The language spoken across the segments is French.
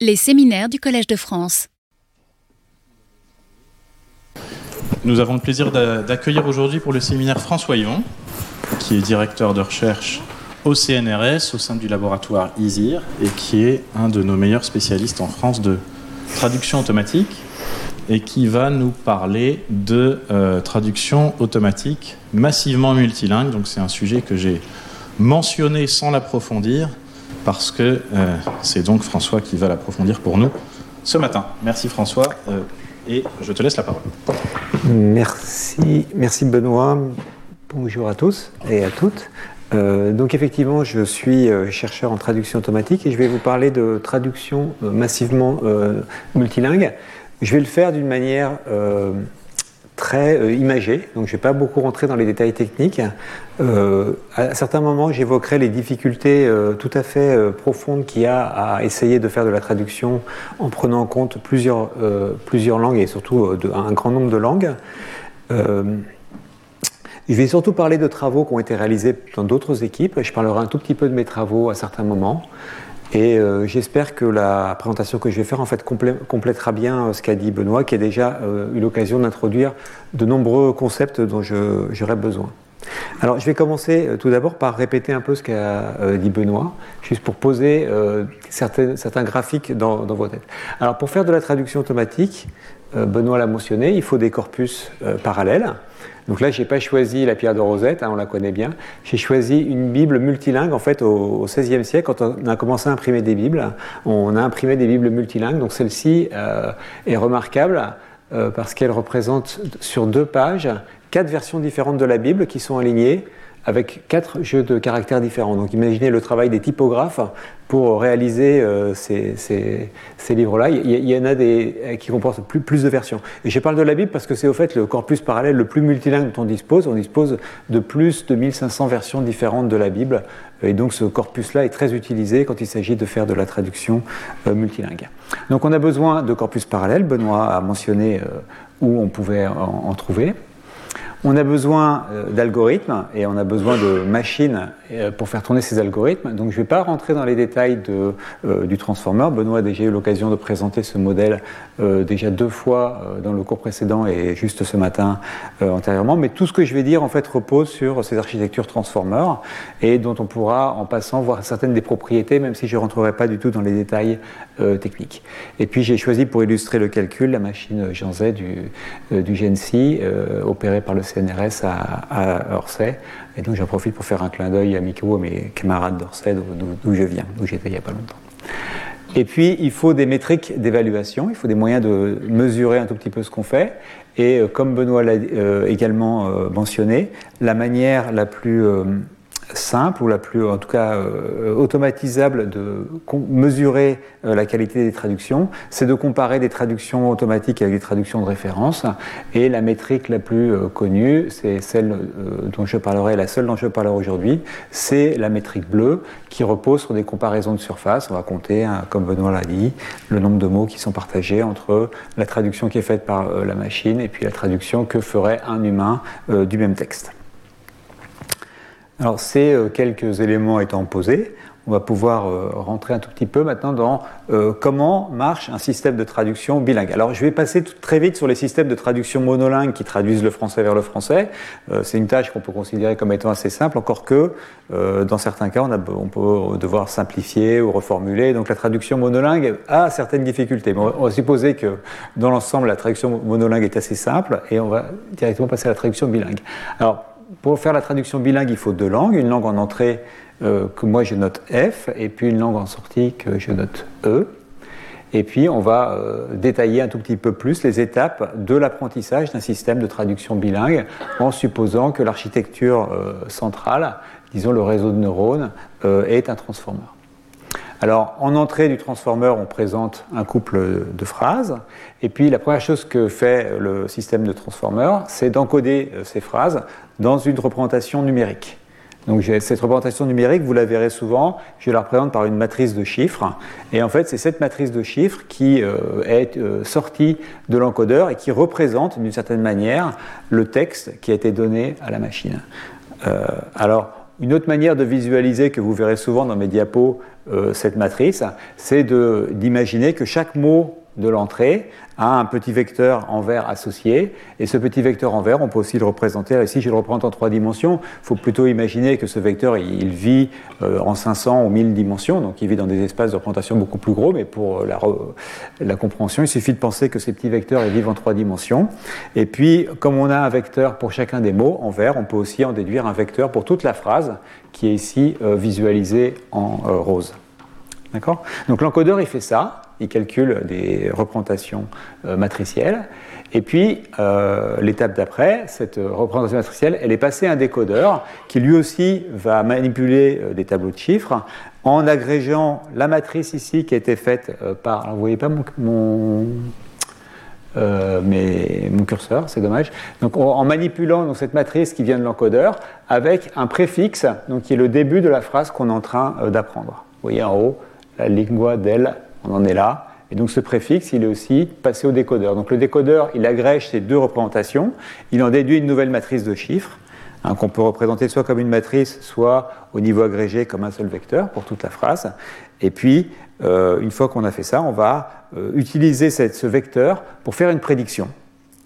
Les séminaires du Collège de France. Nous avons le plaisir d'accueillir aujourd'hui pour le séminaire François Yvon, qui est directeur de recherche au CNRS au sein du laboratoire ISIR et qui est un de nos meilleurs spécialistes en France de traduction automatique et qui va nous parler de euh, traduction automatique massivement multilingue. Donc c'est un sujet que j'ai mentionné sans l'approfondir parce que euh, c'est donc François qui va l'approfondir pour nous ce matin. Merci François euh, et je te laisse la parole. Merci, merci Benoît. Bonjour à tous et à toutes. donc effectivement, je suis chercheur en traduction automatique et je vais vous parler de traduction massivement multilingue. Je vais le faire d'une manière euh, très euh, imagée, donc je ne vais pas beaucoup rentrer dans les détails techniques. Euh, à certains moments, j'évoquerai les difficultés tout à fait profondes qu'il y a à essayer de faire de la traduction en prenant en compte plusieurs langues et surtout un grand nombre de langues. Je vais surtout parler de travaux qui ont été réalisés dans d'autres équipes. Je parlerai un tout petit peu de mes travaux à certains moments. Et euh, j'espère que la présentation que je vais faire en fait complétera bien euh, ce qu'a dit Benoît, qui a déjà euh, eu l'occasion d'introduire de nombreux concepts dont j'aurais besoin. Alors je vais commencer tout d'abord par répéter un peu ce qu'a dit Benoît, juste pour poser certains, certains, graphiques dans, dans, vos têtes. Alors pour faire de la traduction automatique, Benoît l'a mentionné, il faut des corpus parallèles. Donc là, je n'ai pas choisi la pierre de Rosette, hein, on la connaît bien. J'ai choisi une Bible multilingue. En fait, au XVIe siècle, quand on a commencé à imprimer des Bibles, on a imprimé des Bibles multilingues. Donc celle-ci euh, est remarquable euh, parce qu'elle représente sur deux pages quatre versions différentes de la Bible qui sont alignées avec quatre jeux de caractères différents. Donc imaginez le travail des typographes pour réaliser euh, ces, livres-là. Il, y en a des qui comportent plus, de versions. Et je parle de la Bible parce que c'est au fait le corpus parallèle le plus multilingue dont on dispose. On dispose de plus de 1500 versions différentes de la Bible. Et donc ce corpus-là est très utilisé quand il s'agit de faire de la traduction euh, multilingue. Donc on a besoin de corpus parallèles. Benoît a mentionné euh, où on pouvait en trouver. On a besoin euh, d'algorithmes et on a besoin de machines pour faire tourner ces algorithmes. Donc je ne vais pas rentrer dans les détails euh, du transformer. Benoît a déjà eu l'occasion de présenter ce modèle déjà deux fois dans le cours précédent et juste ce matin antérieurement. Mais tout ce que je vais dire en fait repose sur ces architectures transformer et dont on pourra en passant voir certaines des propriétés, même si je ne rentrerai pas du tout dans les détails techniques. Et puis j'ai choisi pour illustrer le calcul la machine Jean Z du, du opérée par le CNRS à, Orsay. Et donc j'en profite pour faire un clin d'œil amical à mes camarades d'Orsay, d'où je viens, d'où j'étais il n'y a pas longtemps. Et puis, il faut des métriques d'évaluation, il faut des moyens de mesurer un tout petit peu ce qu'on fait. Et euh, comme Benoît l'a euh, également euh, mentionné, la manière la plus simple ou la plus, en tout cas, euh, automatisable de mesurer euh, la qualité des traductions, c'est de comparer des traductions automatiques avec des traductions de référence. Et la métrique la plus euh, connue, c'est celle dont je parlerai, la seule dont je parlerai aujourd'hui, c'est la métrique bleue qui repose sur des comparaisons de surface. On va compter, hein, comme Benoît l'a dit, le nombre de mots qui sont partagés entre la traduction qui est faite par la machine et puis la traduction que ferait un humain du même texte. Alors ces euh, quelques éléments étant posés, on va pouvoir euh, rentrer un tout petit peu maintenant dans euh, comment marche un système de traduction bilingue. Alors je vais passer très vite sur les systèmes de traduction monolingue qui traduisent le français vers le français. c'est une tâche qu'on peut considérer comme étant assez simple, encore que dans certains cas on, on, peut devoir simplifier ou reformuler. Donc la traduction monolingue a certaines difficultés. On va supposer que dans l'ensemble la traduction monolingue est assez simple et on va directement passer à la traduction bilingue. Alors pour faire la traduction bilingue, il faut deux langues, une langue en entrée euh, que moi je note F, et puis une langue en sortie que je note E. Et puis on va euh, détailler un tout petit peu plus les étapes de l'apprentissage d'un système de traduction bilingue, en supposant que l'architecture euh, centrale, disons le réseau de neurones, est un transformer. Alors, en entrée du transformer, on présente un couple de phrases. Et puis, la première chose que fait le système de transformer, c'est d'encoder euh, ces phrases dans une représentation numérique. Donc, cette représentation numérique, vous la verrez souvent, je la représente par une matrice de chiffres. Et en fait, c'est cette matrice de chiffres qui euh, est euh, sortie de l'encodeur et qui représente, d'une certaine manière, le texte qui a été donné à la machine. alors, une autre manière de visualiser que vous verrez souvent dans mes diapos euh, cette matrice, c'est d'imaginer que chaque mot de l'entrée a un petit vecteur en vert associé. Et ce petit vecteur en vert, on peut aussi le représenter. Ici, je le représente en trois dimensions. Il faut plutôt imaginer que ce vecteur, il vit euh, en 500 ou 1000 dimensions. Donc, il vit dans des espaces de représentation beaucoup plus gros. Mais pour la, la compréhension, il suffit de penser que ces petits vecteurs, ils vivent en trois dimensions. Et puis, comme on a un vecteur pour chacun des mots en vert, on peut aussi en déduire un vecteur pour toute la phrase qui est ici euh, visualisée en euh, rose. D'accord? Donc l'encodeur, il fait ça il calcule des représentations euh, matricielles. Et puis, l'étape d'après, cette représentation matricielle, elle est passée à un décodeur qui lui aussi va manipuler des tableaux de chiffres en agrégeant la matrice ici qui a été faite par. Alors, vous voyez pas mon, mon, mon curseur, c'est dommage. Donc, en manipulant cette matrice qui vient de l'encodeur avec un préfixe, donc qui est le début de la phrase qu'on est en train d'apprendre. Vous voyez en haut, la lingua del on en est là. Et donc ce préfixe, il est aussi passé au décodeur. Donc le décodeur, il agrège ces deux représentations, il en déduit une nouvelle matrice de chiffres, hein, qu'on peut représenter soit comme une matrice, soit au niveau agrégé comme un seul vecteur pour toute la phrase. Et puis, euh, une fois qu'on a fait ça, on va euh, utiliser ce vecteur pour faire une prédiction.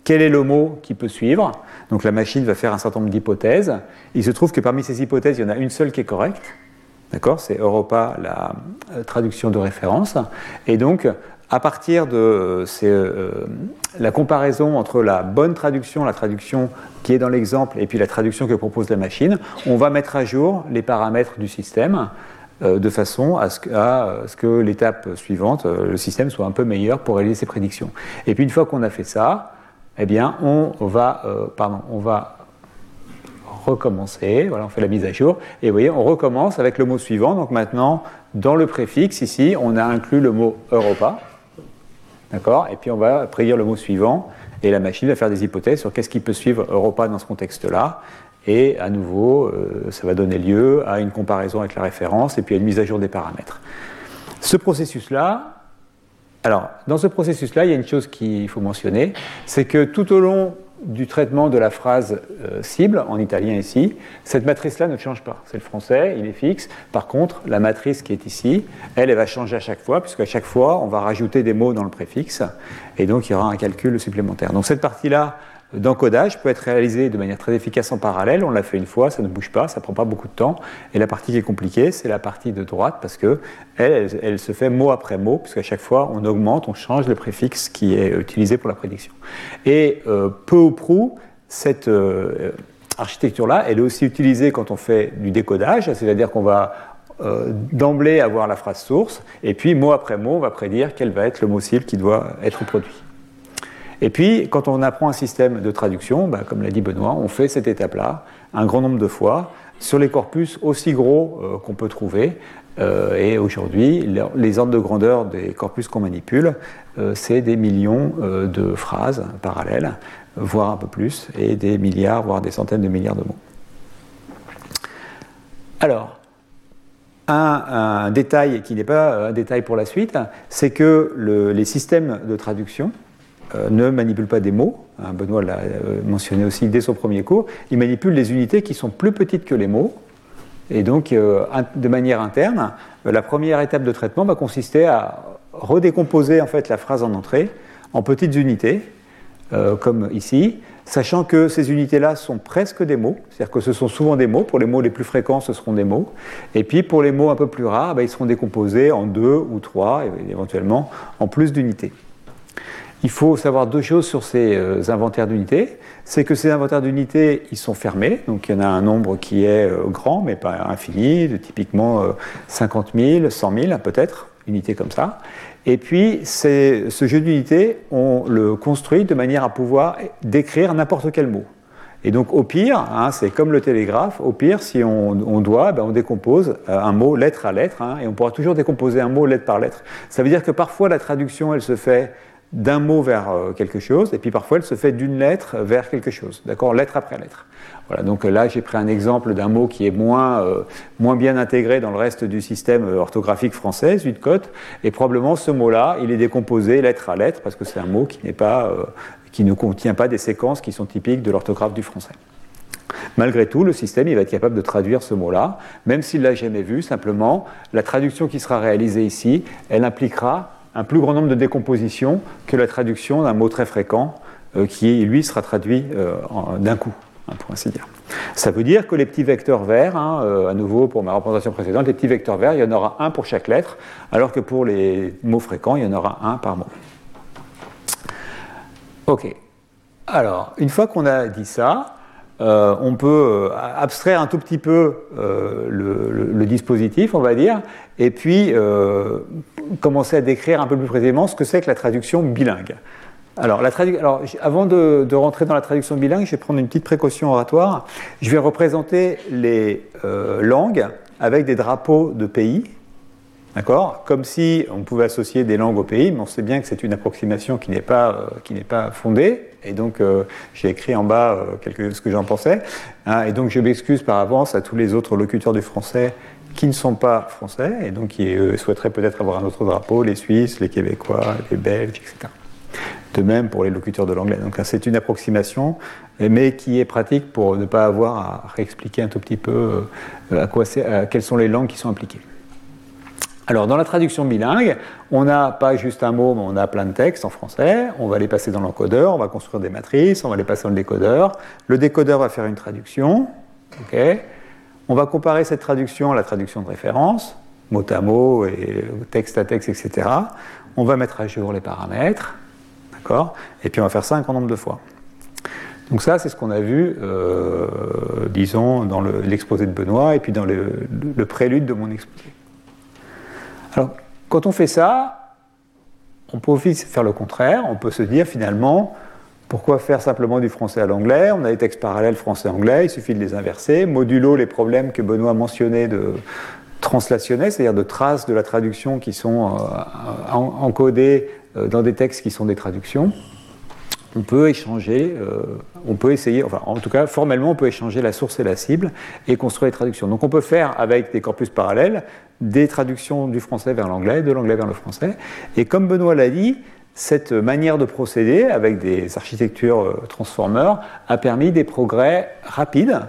Quel est le mot qui peut suivre? Donc la machine va faire un certain nombre d'hypothèses. Il se trouve que parmi ces hypothèses, il y en a une seule qui est correcte. D'accord? C'est Europa, la euh, traduction de référence. Et donc, à partir de la comparaison entre la bonne traduction, la traduction qui est dans l'exemple, et puis la traduction que propose la machine, on va mettre à jour les paramètres du système de façon à ce que, l'étape suivante, le système soit un peu meilleur pour réaliser ses prédictions. Et puis une fois qu'on a fait ça, eh bien, on va, pardon, on va recommencer. Voilà, on fait la mise à jour. Et vous voyez, on recommence avec le mot suivant. Donc maintenant, dans le préfixe, ici, on a inclus le mot Europa. D'accord? Et puis on va prédire le mot suivant. Et la machine va faire des hypothèses sur qu'est-ce qui peut suivre Europa dans ce contexte-là. Et à nouveau, euh, ça va donner lieu à une comparaison avec la référence et puis à une mise à jour des paramètres. Ce processus-là, alors, dans ce processus-là, il y a une chose qu'il faut mentionner, c'est que tout au long du traitement de la phrase euh, cible, en italien ici, cette matrice-là ne change pas. C'est le français, il est fixe. Par contre, la matrice qui est ici, elle, elle va changer à chaque fois, puisqu'à chaque fois, on va rajouter des mots dans le préfixe, et donc il y aura un calcul supplémentaire. Donc cette partie-là, d'encodage peut être réalisé de manière très efficace en parallèle. On l'a fait une fois, ça ne bouge pas, ça ne prend pas beaucoup de temps. Et la partie qui est compliquée, c'est la partie de droite parce que elle, se fait mot après mot, puisqu'à chaque fois on augmente, on change le préfixe qui est utilisé pour la prédiction. Et euh, peu ou prou, cette euh, architecture-là, elle est aussi utilisée quand on fait du décodage, c'est-à-dire qu'on va euh, d'emblée avoir la phrase source, et puis mot après mot, on va prédire quel va être le mot cible qui doit être produit. Et puis, quand on apprend un système de traduction, bah, comme l'a dit Benoît, on fait cette étape-là un grand nombre de fois sur les corpus aussi gros euh, qu'on peut trouver. Euh, et aujourd'hui, les ordres de grandeur des corpus qu'on manipule, euh, c'est des millions de phrases parallèles, voire un peu plus, et des milliards, voire des centaines de milliards de mots. Alors, un, détail qui n'est pas un détail pour la suite, c'est que les systèmes de traduction, ne manipule pas des mots. Hein, Benoît l'a euh, mentionné aussi dès son premier cours. Il manipule des unités qui sont plus petites que les mots. Et donc, euh, de manière interne, la première étape de traitement va consister à redécomposer en fait la phrase en entrée en petites unités, comme ici, sachant que ces unités-là sont presque des mots, c'est-à-dire que ce sont souvent des mots. Pour les mots les plus fréquents, ce seront des mots. Et puis pour les mots un peu plus rares, ben, ils seront décomposés en deux ou trois, éventuellement en plus d'unités. Il faut savoir deux choses sur ces euh, inventaires d'unités. C'est que ces inventaires d'unités, ils sont fermés. Donc il y en a un nombre qui est euh, grand, mais pas infini, de typiquement 50 000, 100 000 peut-être, unités comme ça. Et puis ce jeu d'unités, on le construit de manière à pouvoir décrire n'importe quel mot. Et donc au pire, hein, c'est comme le télégraphe, au pire, si on, doit, ben, on décompose euh, un mot lettre à lettre, hein, et on pourra toujours décomposer un mot lettre par lettre. Ça veut dire que parfois la traduction, elle se fait d'un mot vers euh, quelque chose, et puis parfois elle se fait d'une lettre vers quelque chose, d'accord, lettre après lettre. Voilà, donc là j'ai pris un exemple d'un mot qui est moins, euh, moins bien intégré dans le reste du système euh, orthographique français, Zuidcote, et probablement ce mot-là, il est décomposé lettre à lettre, parce que c'est un mot qui, n'est pas, qui ne contient pas des séquences qui sont typiques de l'orthographe du français. Malgré tout, le système il va être capable de traduire ce mot-là, même s'il ne l'a jamais vu, simplement, la traduction qui sera réalisée ici, elle impliquera un plus grand nombre de décompositions que la traduction d'un mot très fréquent euh, qui, lui, sera traduit euh, d'un coup, hein, pour ainsi dire. Ça veut dire que les petits vecteurs verts, hein, euh, à nouveau pour ma représentation précédente, les petits vecteurs verts, il y en aura un pour chaque lettre, alors que pour les mots fréquents, il y en aura un par mot. Ok. Alors, une fois qu'on a dit ça, euh, on peut euh, abstraire un tout petit peu euh, le, dispositif, on va dire, et puis commencer à décrire un peu plus précisément ce que c'est que la traduction bilingue. Alors, avant de, rentrer dans la traduction bilingue, je vais prendre une petite précaution oratoire. Je vais représenter les langues avec des drapeaux de pays, D'accord? Comme si on pouvait associer des langues au pays, mais on sait bien que c'est une approximation qui n'est pas, pas fondée. Et donc, euh, j'ai écrit en bas euh, ce que j'en pensais. Hein, et donc, je m'excuse par avance à tous les autres locuteurs du français qui ne sont pas français et donc qui euh, souhaiteraient peut-être avoir un autre drapeau, les Suisses, les Québécois, les Belges, etc. De même pour les locuteurs de l'anglais. Donc, c'est une approximation, mais qui est pratique pour ne pas avoir à réexpliquer un tout petit peu à quoi à quelles sont les langues qui sont impliquées. Alors, dans la traduction bilingue, on n'a pas juste un mot, mais on a plein de textes en français. On va les passer dans l'encodeur, on va construire des matrices, on va les passer dans le décodeur. Le décodeur va faire une traduction. on va comparer cette traduction à la traduction de référence, mot à mot et texte à texte, etc. On va mettre à jour les paramètres. D'accord? Et puis on va faire ça un grand nombre de fois. Donc ça, c'est ce qu'on a vu, euh, disons, dans l'exposé de Benoît et puis dans le prélude de mon exposé. Alors, quand on fait ça, on peut aussi faire le contraire. On peut se dire finalement, pourquoi faire simplement du français à l'anglais? On a des textes parallèles français-anglais, il suffit de les inverser, modulo les problèmes que Benoît mentionnait de translationnels, c'est-à-dire de traces de la traduction qui sont euh, encodées euh, dans des textes qui sont des traductions on peut échanger, euh, on peut essayer, enfin en tout cas formellement on peut échanger la source et la cible et construire les traductions. Donc on peut faire avec des corpus parallèles des traductions du français vers l'anglais, de l'anglais vers le français. Et comme Benoît l'a dit, cette manière de procéder avec des architectures euh, transformers a permis des progrès rapides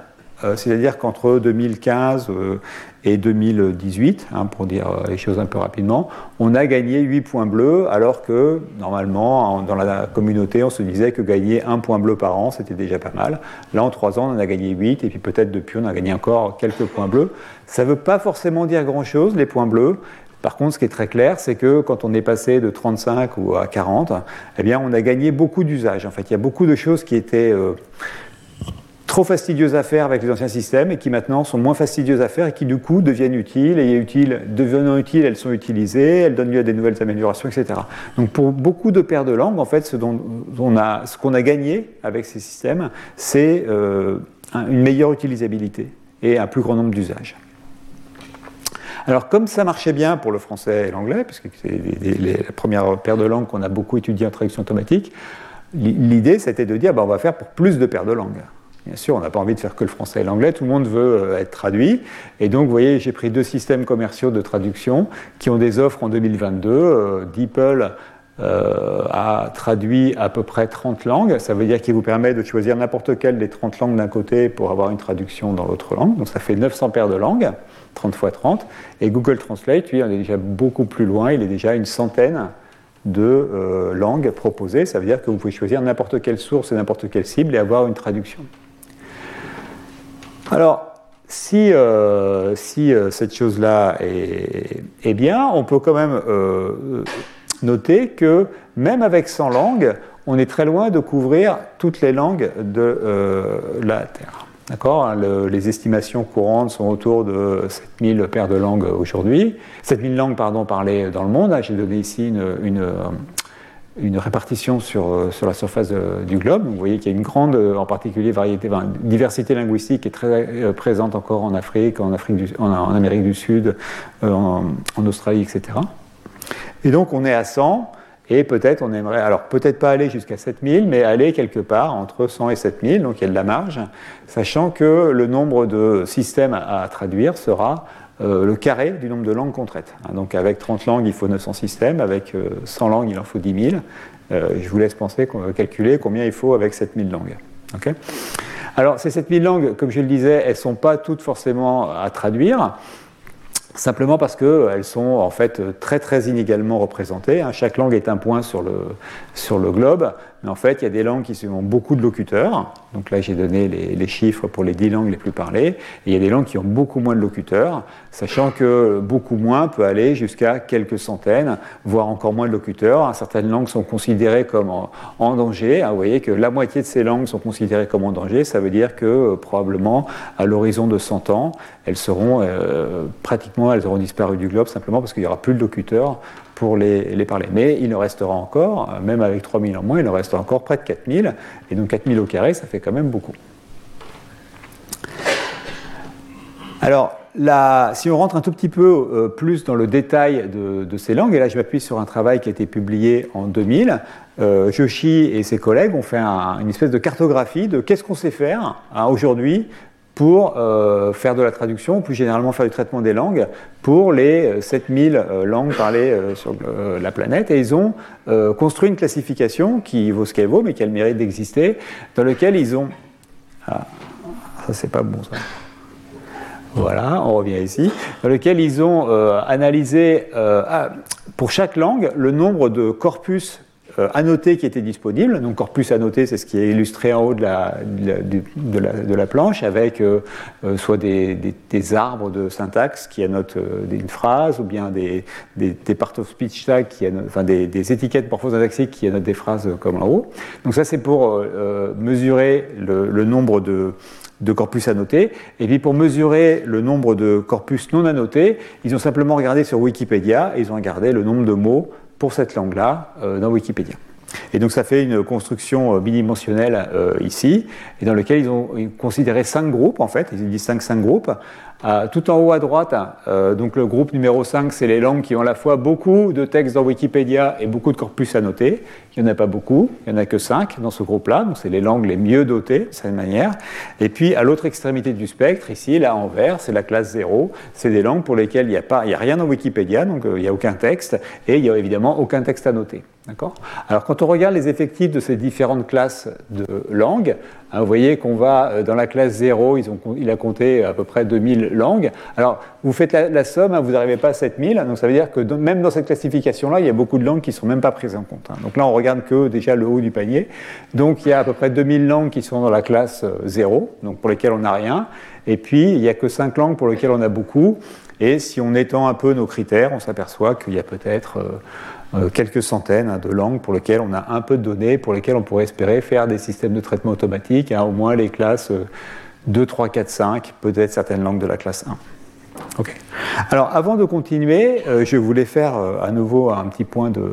euh, c'est-à-dire qu'entre 2015 euh, et 2018, hein, pour dire euh, les choses un peu rapidement, on a gagné 8 points bleus, alors que normalement, dans la communauté, on se disait que gagner un point bleu par an, c'était déjà pas mal. Là, en 3 ans, on en a gagné 8, et puis peut-être depuis, on a gagné encore quelques points bleus. Ça ne veut pas forcément dire grand-chose, les points bleus. Par contre, ce qui est très clair, c'est que quand on est passé de 35 ou à 40, eh bien, on a gagné beaucoup d'usages. En fait, il y a beaucoup de choses qui étaient trop fastidieuses à faire avec les anciens systèmes et qui maintenant sont moins fastidieuses à faire et qui du coup deviennent utiles et utiles, devenant utiles, elles sont utilisées, elles donnent lieu à des nouvelles améliorations, etc. Donc pour beaucoup de paires de langues, en fait, ce qu'on a gagné avec ces systèmes, c'est euh, une meilleure utilisabilité et un plus grand nombre d'usages. Alors, comme ça marchait bien pour le français et l'anglais, puisque c'est la première paire de langues qu'on a beaucoup étudiées en traduction automatique, l'idée c'était de dire ben, on va faire pour plus de paires de langues. Bien sûr, on n'a pas envie de faire que le français et l'anglais, tout le monde veut euh, être traduit. Et donc, vous voyez, j'ai pris deux systèmes commerciaux de traduction qui ont des offres en 2022. Euh, DeepL euh, a traduit à peu près 30 langues. Ça veut dire qu'il vous permet de choisir n'importe quelle des 30 langues d'un côté pour avoir une traduction dans l'autre langue. Donc, ça fait 900 paires de langues, 30 fois 30. Et Google Translate, lui, on est déjà beaucoup plus loin. Il est déjà une centaine de langues proposées. Ça veut dire que vous pouvez choisir n'importe quelle source et n'importe quelle cible et avoir une traduction. Alors, si, euh, euh, cette chose-là est, bien, on peut quand même euh, noter que même avec 100 langues, on est très loin de couvrir toutes les langues de la Terre. D'accord hein, Les estimations courantes sont autour de 7000 paires de langues aujourd'hui. 7000 langues pardon, parlées dans le monde. J'ai donné ici une répartition sur, euh, sur la surface du globe. Vous voyez qu'il y a une grande, euh, en particulier, variété, diversité linguistique qui est très euh, présente encore en Afrique, en, Afrique en, Amérique du Sud, en, Australie, etc. Et donc on est à 100, et peut-être on aimerait, alors peut-être pas aller jusqu'à 7000, mais aller quelque part entre 100 et 7000, donc il y a de la marge, sachant que le nombre de systèmes à traduire sera euh, le carré du nombre de langues qu'on traite. Hein, donc avec 30 langues, il faut 900 systèmes, avec 100 euh, langues, il en faut 10 000. Euh, je vous laisse penser, calculer combien il faut avec 7000 langues. Alors, ces 7000 langues, comme je le disais, elles ne sont pas toutes forcément à traduire. Simplement parce qu'elles sont en fait très très inégalement représentées. Hein. Chaque langue est un point sur le, sur le globe, mais en fait il y a des langues qui ont beaucoup de locuteurs. Donc là j'ai donné les, chiffres pour les 10 langues les plus parlées. Il y a des langues qui ont beaucoup moins de locuteurs, sachant que beaucoup moins peut aller jusqu'à quelques centaines, voire encore moins de locuteurs. Certaines langues sont considérées comme en, danger. Hein. Vous voyez que la moitié de ces langues sont considérées comme en danger. Ça veut dire que euh, probablement à l'horizon de 100 ans, elles seront euh, pratiquement, elles auront disparu du globe simplement parce qu'il n'y aura plus de locuteurs pour les, parler. Mais il en restera encore, même avec 3000 en moins, il en restera encore près de 4000. Et donc 4000 au carré, ça fait quand même beaucoup. Alors, là, si on rentre un tout petit peu euh, plus dans le détail de, ces langues, et là je m'appuie sur un travail qui a été publié en 2000, euh, Joshi et ses collègues ont fait une espèce de cartographie de qu'est-ce qu'on sait faire hein, aujourd'hui pour euh, faire de la traduction, plus généralement faire du traitement des langues, pour les 7000 euh, euh, langues parlées sur la planète. Et ils ont construit une classification qui vaut ce qu'elle vaut, mais qui a le mérite d'exister, dans lequel ils ont... Ah, ça c'est pas bon ça. Voilà, on revient ici. Dans lequel ils ont analysé ah, pour chaque langue le nombre de corpus annoté qui était disponible. Donc corpus annoté, c'est ce qui est illustré en haut de la, de la, planche avec euh, euh, soit des, des, arbres de syntaxe qui annotent une phrase ou bien des, des, part of speech tags, qui annotent, enfin des, étiquettes morphosyntaxiques qui annotent des phrases comme en haut. Donc ça c'est pour mesurer le, le nombre de, de corpus annotés. Et puis pour mesurer le nombre de corpus non annotés, ils ont simplement regardé sur Wikipédia et ils ont regardé le nombre de mots pour cette langue-là euh, dans Wikipédia. Et donc ça fait une construction euh, bidimensionnelle euh, ici, et dans lequel ils ont considéré cinq groupes en fait, ils distinguent cinq groupes, euh, tout en haut à droite, euh, donc le groupe numéro 5, c'est les langues qui ont à la fois beaucoup de textes dans Wikipédia et beaucoup de corpus à noter. Il n'y en a pas beaucoup, il n'y en a que 5 dans ce groupe-là, donc c'est les langues les mieux dotées de cette manière. Et puis à l'autre extrémité du spectre, ici, là en vert, c'est la classe 0, c'est des langues pour lesquelles il n'y a, pas, il a rien dans Wikipédia, donc euh, il n'y a aucun texte, et il n'y a évidemment aucun texte à noter. Alors quand on regarde les effectifs de ces différentes classes de langues, hein, vous voyez qu'on va dans la classe 0, ils ont, il a compté à peu près 2000 langues. Alors, vous faites la, somme, hein, vous n'arrivez pas à 7000, donc ça veut dire que même dans cette classification-là, il y a beaucoup de langues qui ne sont même pas prises en compte. Hein. Donc là, on regarde que déjà le haut du panier. Donc il y a à peu près 2000 langues qui sont dans la classe 0, euh, donc pour lesquelles on n'a rien. Et puis, il n'y a que 5 langues pour lesquelles on a beaucoup. Et si on étend un peu nos critères, on s'aperçoit qu'il y a peut-être euh, euh, quelques centaines hein, de langues pour lesquelles on a un peu de données, pour lesquelles on pourrait espérer faire des systèmes de traitement automatique, au moins les classes 2, 3, 4, 5, peut-être certaines langues de la classe 1. Ok. Alors avant de continuer, euh, je voulais faire euh, à nouveau un petit point de,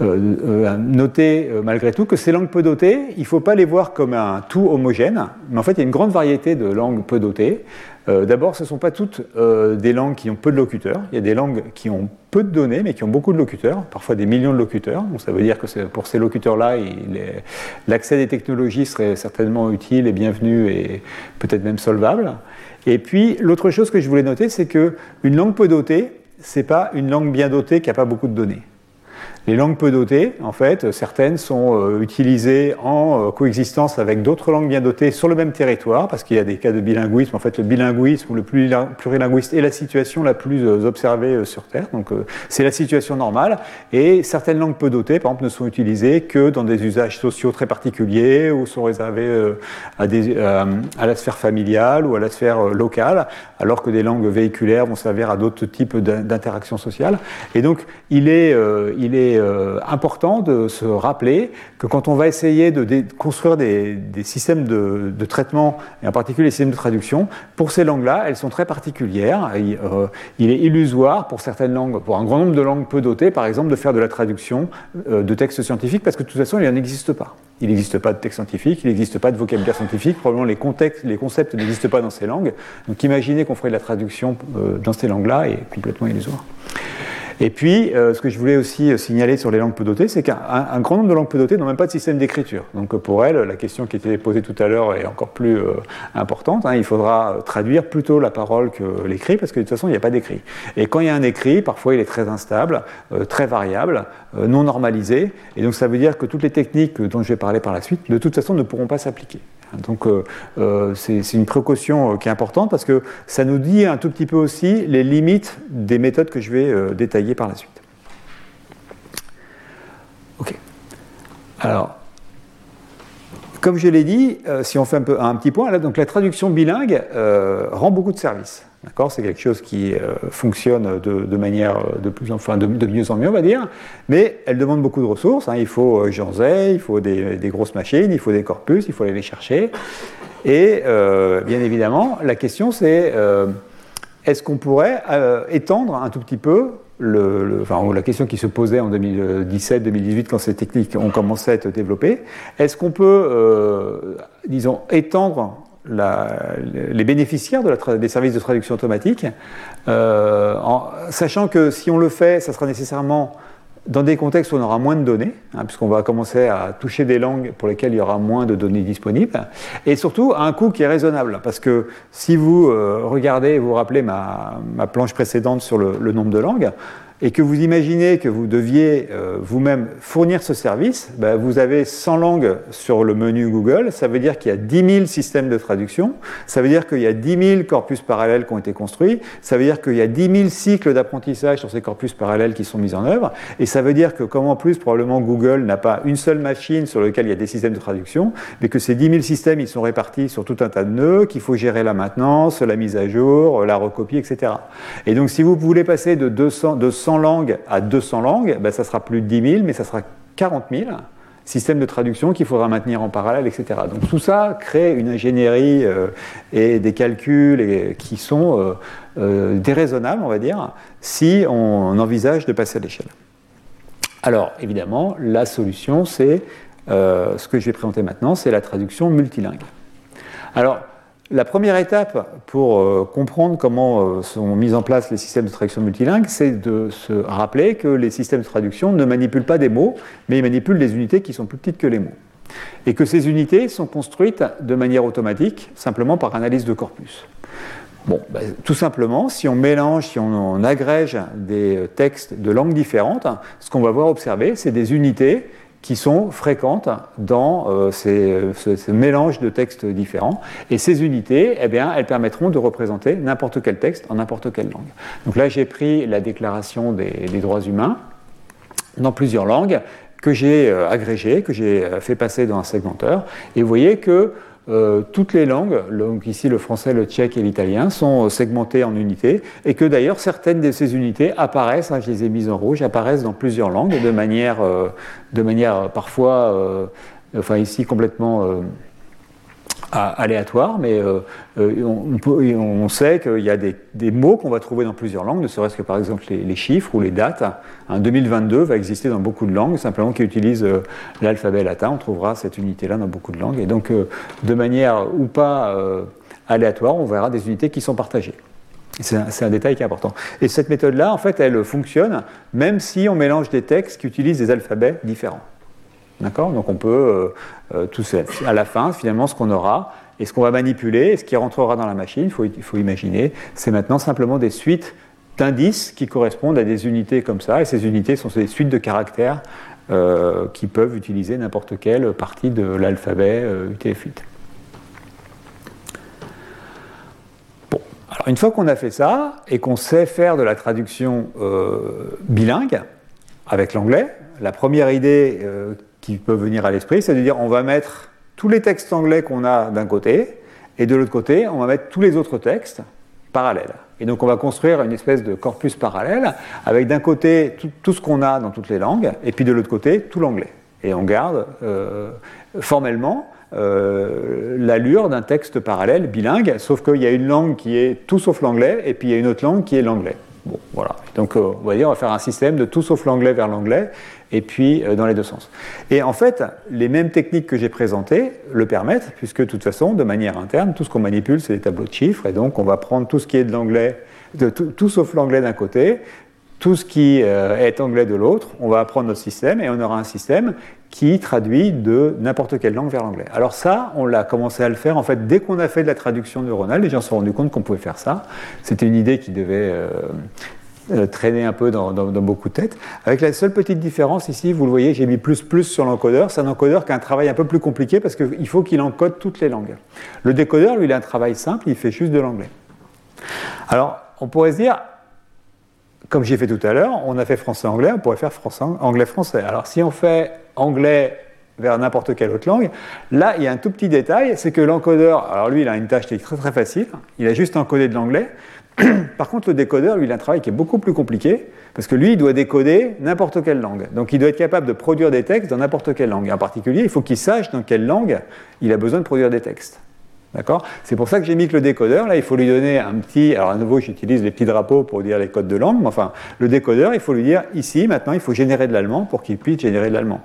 euh, noter malgré tout que ces langues peu dotées, il ne faut pas les voir comme un tout homogène, mais en fait il y a une grande variété de langues peu dotées. Euh, d'abord, ce ne sont pas toutes euh, des langues qui ont peu de locuteurs. Il y a des langues qui ont peu de données, mais qui ont beaucoup de locuteurs, parfois des millions de locuteurs. Donc ça veut dire que pour ces locuteurs-là, l'accès des technologies serait certainement utile et bienvenu et peut-être même solvable. Et puis, l'autre chose que je voulais noter, c'est qu'une langue peu dotée, ce n'est pas une langue bien dotée qui n'a pas beaucoup de données. Les langues peu dotées, en fait, certaines sont euh, utilisées en euh, coexistence avec d'autres langues bien dotées sur le même territoire, parce qu'il y a des cas de bilinguisme. En fait, le bilinguisme ou le plurilinguiste est la situation la plus euh, observée sur Terre, donc c'est la situation normale. Et certaines langues peu dotées, par exemple, ne sont utilisées que dans des usages sociaux très particuliers ou sont réservées à, des, à la sphère familiale ou à la sphère locale, alors que des langues véhiculaires vont servir à d'autres types d'interactions sociales. Et donc, il est, il est euh, important de se rappeler que quand on va essayer de construire des, systèmes de, traitement, et en particulier les systèmes de traduction, pour ces langues-là, elles sont très particulières. Il, euh, il, est illusoire pour certaines langues, pour un grand nombre de langues peu dotées, par exemple, de faire de la traduction euh, de textes scientifiques, parce que de toute façon, il n'en existe pas. Il n'existe pas de texte scientifique, il n'existe pas de vocabulaire scientifique, probablement les, contextes, les concepts n'existent pas dans ces langues. Donc imaginez qu'on ferait de la traduction dans ces langues-là est complètement illusoire. Et puis, euh, ce que je voulais aussi euh, signaler sur les langues peu dotées, c'est qu'un grand nombre de langues peu dotées n'ont même pas de système d'écriture. Donc pour elles, la question qui était posée tout à l'heure est encore plus euh, importante. Hein. Il faudra traduire plutôt la parole que l'écrit, parce que de toute façon, il n'y a pas d'écrit. Et quand il y a un écrit, parfois il est très instable, très variable, non normalisé. Et donc ça veut dire que toutes les techniques dont je vais parler par la suite, de toute façon, ne pourront pas s'appliquer. Donc c'est une précaution qui est importante parce que ça nous dit un tout petit peu aussi les limites des méthodes que je vais détailler par la suite. Ok. Alors, comme je l'ai dit, si on fait un, un petit point, là, donc la traduction bilingue rend beaucoup de services. C'est quelque chose qui euh, fonctionne de, manière de, plus enfin, de, mieux en mieux, on va dire, mais elle demande beaucoup de ressources. Hein. Il faut euh, il faut des, grosses machines, il faut des corpus, il faut aller les chercher. Et euh, bien évidemment, la question c'est est-ce qu'on pourrait étendre un tout petit peu le, la question qui se posait en 2017-2018 quand ces techniques ont commencé à être développées, est-ce qu'on peut, disons, étendre les bénéficiaires des services de traduction automatique, euh, en, sachant que si on le fait, ça sera nécessairement dans des contextes où on aura moins de données, hein, puisqu'on va commencer à toucher des langues pour lesquelles il y aura moins de données disponibles, et surtout à un coût qui est raisonnable, parce que si vous euh, regardez, vous vous rappelez ma, planche précédente sur le nombre de langues, et que vous imaginez que vous deviez euh, vous-même fournir ce service, ben, vous avez 100 langues sur le menu Google, ça veut dire qu'il y a 10 000 systèmes de traduction, ça veut dire qu'il y a 10 000 corpus parallèles qui ont été construits, ça veut dire qu'il y a 10 000 cycles d'apprentissage sur ces corpus parallèles qui sont mis en œuvre, et ça veut dire que comme en plus probablement Google n'a pas une seule machine sur laquelle il y a des systèmes de traduction, mais que ces 10 000 systèmes ils sont répartis sur tout un tas de nœuds, qu'il faut gérer la maintenance, la mise à jour, la recopie, etc. Et donc si vous voulez passer de 200, de 100 langues à 200 langues, ben, ça sera plus de 10 000, mais ça sera 40 000 systèmes de traduction qu'il faudra maintenir en parallèle, etc. Donc tout ça crée une ingénierie euh, et des calculs qui sont euh, euh, déraisonnables, on va dire, si on envisage de passer à l'échelle. Alors évidemment, la solution, c'est ce que je vais présenter maintenant, c'est la traduction multilingue. Alors, la première étape pour euh, comprendre comment euh, sont mis en place les systèmes de traduction multilingue, c'est de se rappeler que les systèmes de traduction ne manipulent pas des mots, mais ils manipulent des unités qui sont plus petites que les mots. Et que ces unités sont construites de manière automatique, simplement par analyse de corpus. Bon, ben, tout simplement, si on mélange, si on agrège des textes de langues différentes, ce qu'on va voir observer, c'est des unités qui sont fréquentes dans euh, ces, ce, mélange de textes différents. Et ces unités, eh bien, elles permettront de représenter n'importe quel texte en n'importe quelle langue. Donc là, j'ai pris la Déclaration des, droits humains dans plusieurs langues que j'ai euh, agrégées, que j'ai euh, fait passer dans un segmenteur. Et vous voyez que euh, toutes les langues, donc ici le français, le tchèque et l'italien, sont euh, segmentées en unités, et que d'ailleurs certaines de ces unités apparaissent, hein, je les ai mises en rouge, apparaissent dans plusieurs langues de manière, euh, de manière parfois, enfin ici complètement aléatoire, mais euh, euh, on, sait qu'il y a des, mots qu'on va trouver dans plusieurs langues, ne serait-ce que par exemple les, chiffres ou les dates. Un 2022 va exister dans beaucoup de langues, simplement qui utilisent euh, l'alphabet latin. On trouvera cette unité-là dans beaucoup de langues. Et donc, de manière ou pas aléatoire, on verra des unités qui sont partagées. C'est un, un, détail qui est important. Et cette méthode-là, en fait, elle fonctionne même si on mélange des textes qui utilisent des alphabets différents. D'accord? Donc on peut, euh, euh, à la fin, finalement, ce qu'on aura et ce qu'on va manipuler et ce qui rentrera dans la machine, il faut, il faut imaginer, c'est maintenant simplement des suites d'indices qui correspondent à des unités comme ça. Et ces unités sont des suites de caractères euh, qui peuvent utiliser n'importe quelle partie de l'alphabet UTF-8. Bon, alors une fois qu'on a fait ça et qu'on sait faire de la traduction bilingue avec l'anglais, la première idée qui peut venir à l'esprit, c'est de dire on va mettre tous les textes anglais qu'on a d'un côté, et de l'autre côté, on va mettre tous les autres textes parallèles. Et donc on va construire une espèce de corpus parallèle avec d'un côté tout, ce qu'on a dans toutes les langues, et puis de l'autre côté tout l'anglais. Et on garde euh, formellement euh, l'allure d'un texte parallèle bilingue, sauf qu'il y a une langue qui est tout sauf l'anglais, et puis il y a une autre langue qui est l'anglais. Bon, voilà. Donc, on va dire, on va faire un système de tout sauf l'anglais vers l'anglais, et puis euh, dans les deux sens. Et en fait, les mêmes techniques que j'ai présentées le permettent, puisque de toute façon, de manière interne, tout ce qu'on manipule, c'est des tableaux de chiffres, et donc on va prendre tout ce qui est de l'anglais, tout, sauf l'anglais d'un côté, tout ce qui euh, est anglais de l'autre, on va apprendre notre système et on aura un système qui traduit de n'importe quelle langue vers l'anglais. Alors ça, on l'a commencé à le faire en fait dès qu'on a fait de la traduction neuronale, les gens se sont rendus compte qu'on pouvait faire ça. C'était une idée qui devait euh, traîner un peu dans, beaucoup de têtes. Avec la seule petite différence ici, vous le voyez, j'ai mis plus plus sur l'encodeur. C'est un encodeur qui a un travail un peu plus compliqué parce qu'il faut qu'il encode toutes les langues. Le décodeur, lui, il a un travail simple, il fait juste de l'anglais. Alors, on pourrait se dire, comme j'ai fait tout à l'heure, on a fait français-anglais, on pourrait faire anglais-français. Alors, si on fait anglais vers n'importe quelle autre langue. Là, il y a un tout petit détail, c'est que l'encodeur, alors lui, il a une tâche qui est très très facile, il a juste encodé de l'anglais, Par contre, le décodeur, lui, il a un travail qui est beaucoup plus compliqué, parce que lui, il doit décoder n'importe quelle langue. Donc, il doit être capable de produire des textes dans n'importe quelle langue. Et en particulier, il faut qu'il sache dans quelle langue il a besoin de produire des textes. D'accord? C'est pour ça que j'ai mis que le décodeur, là, il faut lui donner un petit. Alors, à nouveau, j'utilise les petits drapeaux pour dire les codes de langue, mais enfin, le décodeur, il faut lui dire ici, maintenant, il faut générer de l'allemand pour qu'il puisse générer de l'allemand.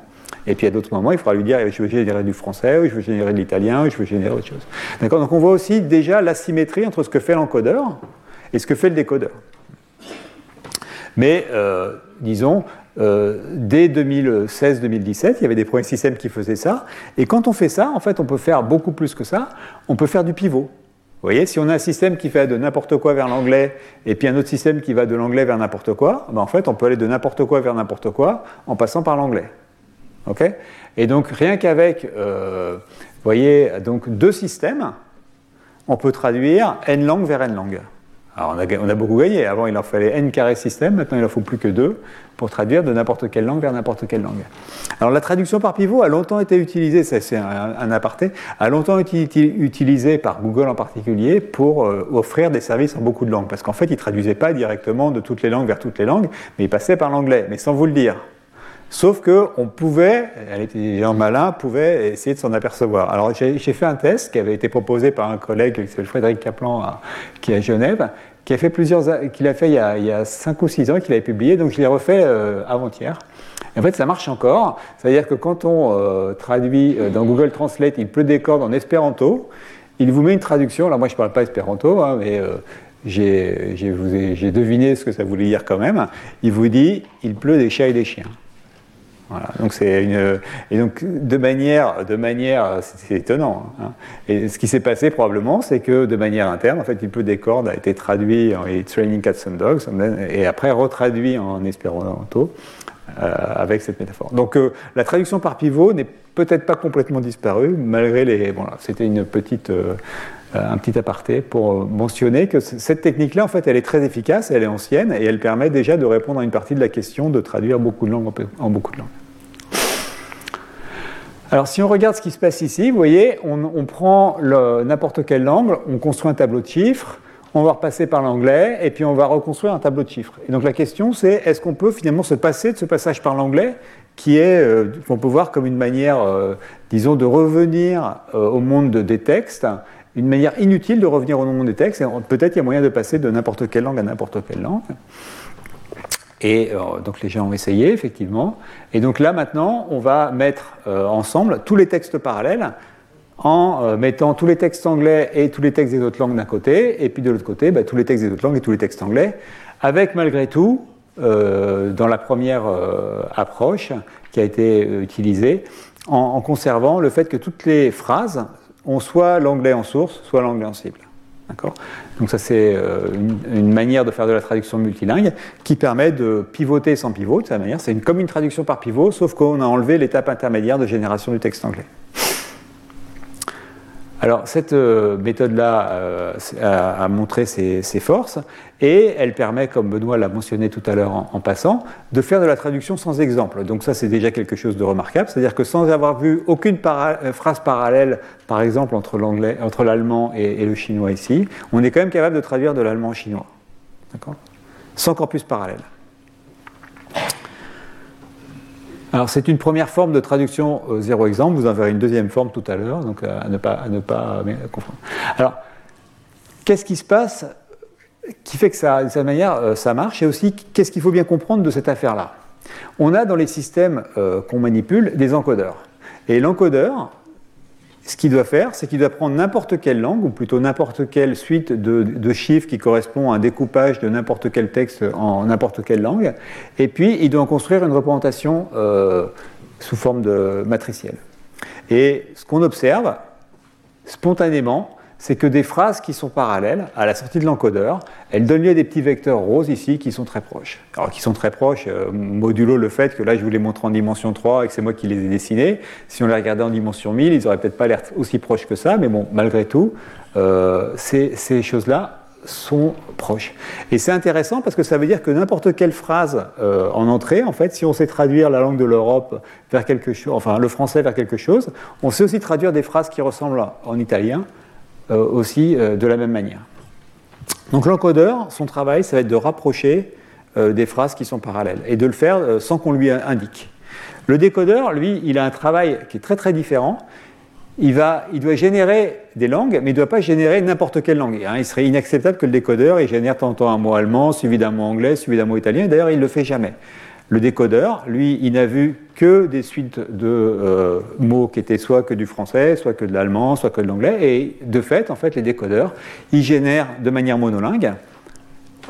Et puis à d'autres moments, il faudra lui dire je veux générer du français, ou je veux générer de l'italien, ou je veux générer autre chose. D'accord? Donc on voit aussi déjà l'asymétrie entre ce que fait l'encodeur, et ce que fait le décodeur. Mais, euh, disons, euh, dès 2016-2017, il y avait des premiers systèmes qui faisaient ça. Et quand on fait ça, en fait, on peut faire beaucoup plus que ça. On peut faire du pivot. Vous voyez, si on a un système qui fait de n'importe quoi vers l'anglais, et puis un autre système qui va de l'anglais vers n'importe quoi, ben en fait, on peut aller de n'importe quoi vers n'importe quoi en passant par l'anglais. Et donc, rien qu'avec, euh, vous voyez, donc deux systèmes, on peut traduire n langue vers n langue. Alors on a, beaucoup gagné. Avant, il en fallait n carré système. Maintenant, il en faut plus que deux pour traduire de n'importe quelle langue vers n'importe quelle langue. Alors la traduction par pivot a longtemps été utilisée, c'est un, aparté, a longtemps été utilisée par Google en particulier pour euh, offrir des services en beaucoup de langues. Parce qu'en fait, il ne traduisait pas directement de toutes les langues vers toutes les langues, mais il passait par l'anglais, mais sans vous le dire. Sauf qu'on pouvait, les gens malins pouvaient essayer de s'en apercevoir. Alors j'ai fait un test qui avait été proposé par un collègue qui s'appelle Frédéric Kaplan, qui est à Genève, qui a fait plusieurs, qu'il a fait il y a, il 5 ou 6 ans, qu'il avait publié, donc je l'ai refait euh, avant-hier. En fait, ça marche encore. C'est-à-dire que quand on euh, traduit euh, dans Google Translate, il pleut des cordes en espéranto, il vous met une traduction. Alors moi, je ne parle pas espéranto, hein, mais j'ai deviné ce que ça voulait dire quand même. Il vous dit, il pleut des chats et des chiens. Donc c'est une et donc de manière de manière c'est étonnant. Hein. Et ce qui s'est passé probablement, c'est que de manière interne, en fait, il peut des cordes a été traduit en Training Cats and Dogs et après retraduit en espéranto euh, avec cette métaphore. Donc euh, la traduction par pivot n'est peut-être pas complètement disparue malgré les. Bon, c'était une petite euh, un petit aparté pour mentionner que cette technique-là, en fait, elle est très efficace, elle est ancienne et elle permet déjà de répondre à une partie de la question de traduire beaucoup de langues en beaucoup de langues. Alors si on regarde ce qui se passe ici, vous voyez, on, prend n'importe quelle langue, on construit un tableau de chiffres, on va repasser par l'anglais, et puis on va reconstruire un tableau de chiffres. Et donc la question c'est, est-ce qu'on peut finalement se passer de ce passage par l'anglais, qui est, euh, qu'on peut voir comme une manière, euh, disons, de revenir euh, au monde des textes, une manière inutile de revenir au monde des textes, et peut-être il y a moyen de passer de n'importe quelle langue à n'importe quelle langue. Et euh, donc les gens ont essayé, effectivement. Et donc là, maintenant, on va mettre euh, ensemble tous les textes parallèles en euh, mettant tous les textes anglais et tous les textes des autres langues d'un côté, et puis de l'autre côté, bah, tous les textes des autres langues et tous les textes anglais, avec malgré tout, dans la première approche qui a été utilisée, en, en conservant le fait que toutes les phrases ont soit l'anglais en source, soit l'anglais en cible. Donc ça c'est euh, une, manière de faire de la traduction multilingue qui permet de pivoter sans pivot. C'est comme une traduction par pivot, sauf qu'on a enlevé l'étape intermédiaire de génération du texte anglais. Alors cette euh, méthode-là euh, a, montré ses, forces et elle permet, comme Benoît l'a mentionné tout à l'heure en, passant, de faire de la traduction sans exemple. Donc ça c'est déjà quelque chose de remarquable, c'est-à-dire que sans avoir vu aucune euh, phrase parallèle, par exemple entre l'allemand et, le chinois ici, on est quand même capable de traduire de l'allemand au chinois, d'accord? Sans corpus parallèle. Alors c'est une première forme de traduction euh, zéro exemple, vous en verrez une deuxième forme tout à l'heure, donc euh, à ne pas, ne pas confondre. Alors, qu'est-ce qui se passe qui fait que ça, de cette manière euh, ça marche? Et aussi qu'est-ce qu'il faut bien comprendre de cette affaire-là? On a dans les systèmes qu'on manipule des encodeurs. Et l'encodeur, ce qu'il doit faire, c'est qu'il doit prendre n'importe quelle langue, ou plutôt n'importe quelle suite de, chiffres qui correspond à un découpage de n'importe quel texte en n'importe quelle langue, et puis il doit en construire une représentation euh, sous forme de matricielle. Et ce qu'on observe, spontanément, c'est que des phrases qui sont parallèles à la sortie de l'encodeur, elles donnent lieu à des petits vecteurs roses ici qui sont très proches. Alors qui sont très proches, euh, modulo le fait que là je vous les montre en dimension 3 et que c'est moi qui les ai dessinés. Si on les regardait en dimension 1000, ils n'auraient peut-être pas l'air aussi proches que ça, mais bon, malgré tout, euh, ces, choses-là sont proches. Et c'est intéressant parce que ça veut dire que n'importe quelle phrase euh, en entrée, en fait, si on sait traduire la langue de l'Europe vers quelque chose, enfin le français vers quelque chose, on sait aussi traduire des phrases qui ressemblent en italien aussi euh, de la même manière. Donc l'encodeur, son travail, ça va être de rapprocher euh, des phrases qui sont parallèles et de le faire sans qu'on lui indique. Le décodeur, lui, il a un travail qui est très très différent. Il, va, il doit générer des langues, mais il ne doit pas générer n'importe quelle langue. Hein. Il serait inacceptable que le décodeur il génère tantôt un mot allemand, suivi d'un mot anglais, suivi d'un mot italien. D'ailleurs, il ne le fait jamais. Le décodeur, lui, il n'a vu que des suites de euh, mots qui étaient soit que du français, soit que de l'allemand, soit que de l'anglais. Et de fait, en fait, les décodeurs, ils génèrent de manière monolingue.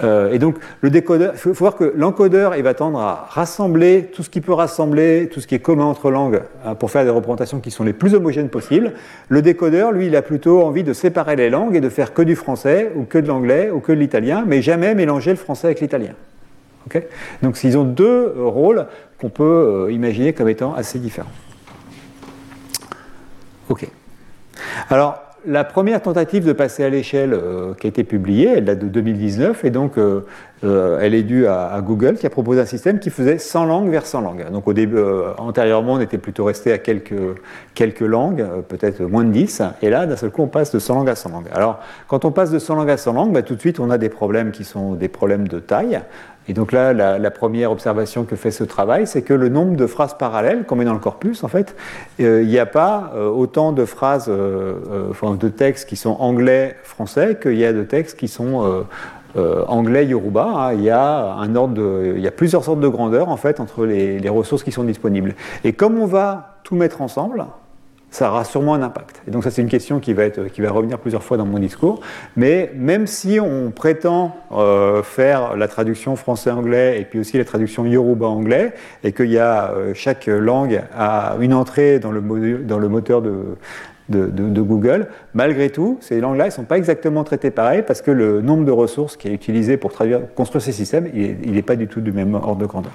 Euh, et donc, le décodeur, il faut, voir que l'encodeur, il va tendre à rassembler tout ce qui peut rassembler, tout ce qui est commun entre langues, hein, pour faire des représentations qui sont les plus homogènes possibles. Le décodeur, lui, il a plutôt envie de séparer les langues et de faire que du français, ou que de l'anglais, ou que de l'italien, mais jamais mélanger le français avec l'italien. Donc ils ont deux euh, rôles qu'on peut euh, imaginer comme étant assez différents. Ok. Alors, la première tentative de passer à l'échelle euh, qui a été publiée, elle date de 2019, et donc elle est due à, Google qui a proposé un système qui faisait 100 langues vers 100 langues. Donc au début, antérieurement, on était plutôt resté à quelques, quelques langues, peut-être moins de 10, et là, d'un seul coup, on passe de 100 langues à 100 langues. Alors, quand on passe de 100 langues à 100 langues, bah, tout de suite, on a des problèmes qui sont des problèmes de taille. Et donc là, la, première observation que fait ce travail, c'est que le nombre de phrases parallèles qu'on met dans le corpus, en fait, euh, il n'y a pas euh, autant de phrases, euh, enfin, de textes qui sont anglais-français qu'il y a de textes qui sont anglais-yoruba. Hein. Il y a plusieurs sortes de grandeur, en fait, entre les, les ressources qui sont disponibles. Et comme on va tout mettre ensemble, ça aura sûrement un impact. Et donc ça c'est une question qui va, être, qui va revenir plusieurs fois dans mon discours. Mais même si on prétend euh, faire la traduction français-anglais et puis aussi la traduction yoruba-anglais, et qu'il y a euh, chaque langue a une entrée dans le, moteur de, de, Google, malgré tout, ces langues-là ne sont pas exactement traitées pareil parce que le nombre de ressources qui est utilisé pour traduire, construire ces systèmes, il n'est pas du tout du même ordre de grandeur.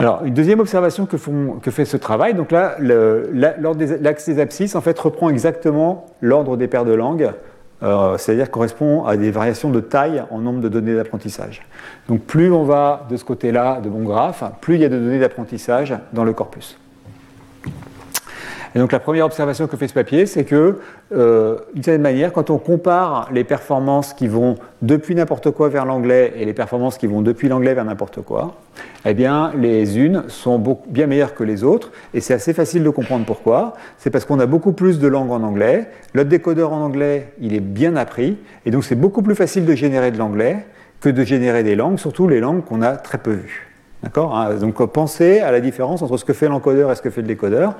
Alors, une deuxième observation que, fait ce travail, donc là, l'axe des abscisses en fait reprend exactement l'ordre des paires de langues, euh, c'est-à-dire correspond à des variations de taille en nombre de données d'apprentissage. Donc, plus on va de ce côté-là de mon graphe, plus il y a de données d'apprentissage dans le corpus. Et donc la première observation que fait ce papier, c'est que, euh, d'une certaine manière, quand on compare les performances qui vont depuis n'importe quoi vers l'anglais et les performances qui vont depuis l'anglais vers n'importe quoi, eh bien, les unes sont bien meilleures que les autres, et c'est assez facile de comprendre pourquoi. C'est parce qu'on a beaucoup plus de langues en anglais, notre décodeur en anglais, il est bien appris, et donc c'est beaucoup plus facile de générer de l'anglais que de générer des langues, surtout les langues qu'on a très peu vues. D'accord hein, Donc pensez à la différence entre ce que fait l'encodeur et ce que fait le décodeur.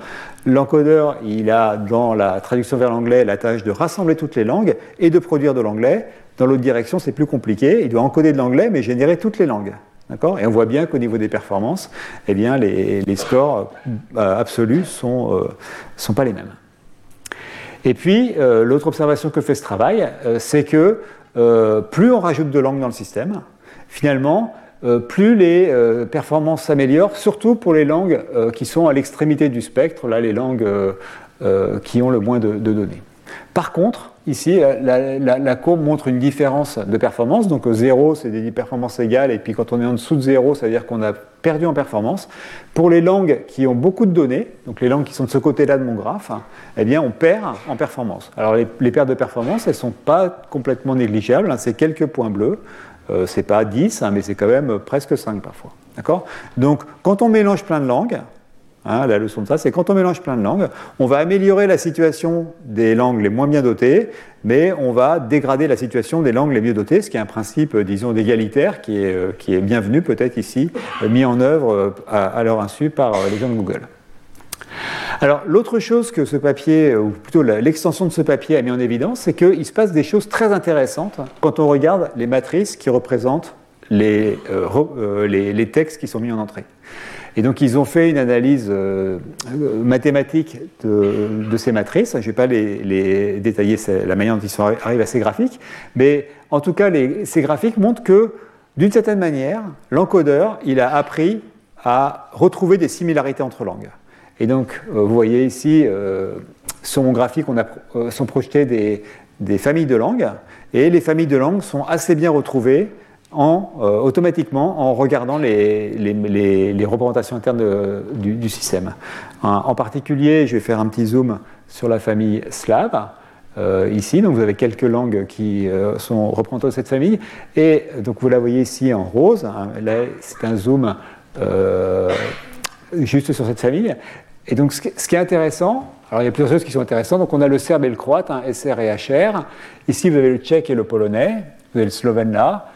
L'encodeur, il a dans la traduction vers l'anglais la tâche de rassembler toutes les langues et de produire de l'anglais. Dans l'autre direction, c'est plus compliqué. Il doit encoder de l'anglais mais générer toutes les langues. D'accord? Et on voit bien qu'au niveau des performances, eh bien, les, scores euh, absolus sont, euh, sont pas les mêmes. Et puis, euh, l'autre observation que fait ce travail, c'est que plus on rajoute de langues dans le système, finalement, plus les euh, performances s'améliorent, surtout pour les langues euh, qui sont à l'extrémité du spectre, là les langues qui ont le moins de, données. Par contre, ici, la, courbe montre une différence de performance. Donc 0, c'est des performances égales, et puis quand on est en dessous de 0, ça veut dire qu'on a perdu en performance. Pour les langues qui ont beaucoup de données, donc les langues qui sont de ce côté-là de mon graphe, eh bien on perd en performance. Alors les, pertes de performance, elles ne sont pas complètement négligeables, hein, c'est quelques points bleus. Euh, c'est pas 10, hein, mais c'est quand même presque 5 parfois. Donc, quand on mélange plein de langues, hein, la leçon de ça, c'est quand on mélange plein de langues, on va améliorer la situation des langues les moins bien dotées, mais on va dégrader la situation des langues les mieux dotées, ce qui est un principe, euh, disons, d'égalitaire qui est, euh, qui est bienvenu peut-être ici, mis en œuvre à leur insu par les gens de Google. Alors l'autre chose que ce papier, ou plutôt l'extension de ce papier a mis en évidence, c'est qu'il se passe des choses très intéressantes quand on regarde les matrices qui représentent les, euh, euh, les, textes qui sont mis en entrée. Et donc ils ont fait une analyse euh, mathématique de, ces matrices. Je ne vais pas les, détailler, la manière dont ils sont arrivés à ces graphiques, mais en tout cas, ces graphiques montrent que, d'une certaine manière, l'encodeur, il a appris à retrouver des similarités entre langues. Et donc, euh, vous voyez ici, euh, sur mon graphique, on a, sont projetées des, des familles de langues, et les familles de langues sont assez bien retrouvées en, euh, automatiquement en regardant les, les, représentations internes du, système. En, particulier, je vais faire un petit zoom sur la famille slave. Euh, ici, donc vous avez quelques langues qui euh, sont représentées de cette famille, et donc vous la voyez ici en rose. Hein. là, c'est un zoom juste sur cette famille. Et donc, ce qui est intéressant, alors il y a plusieurs choses qui sont intéressantes. Donc, on a le serbe et le croate, hein, SR et HR. Ici, vous avez le tchèque et le polonais. Vous avez le slovène là.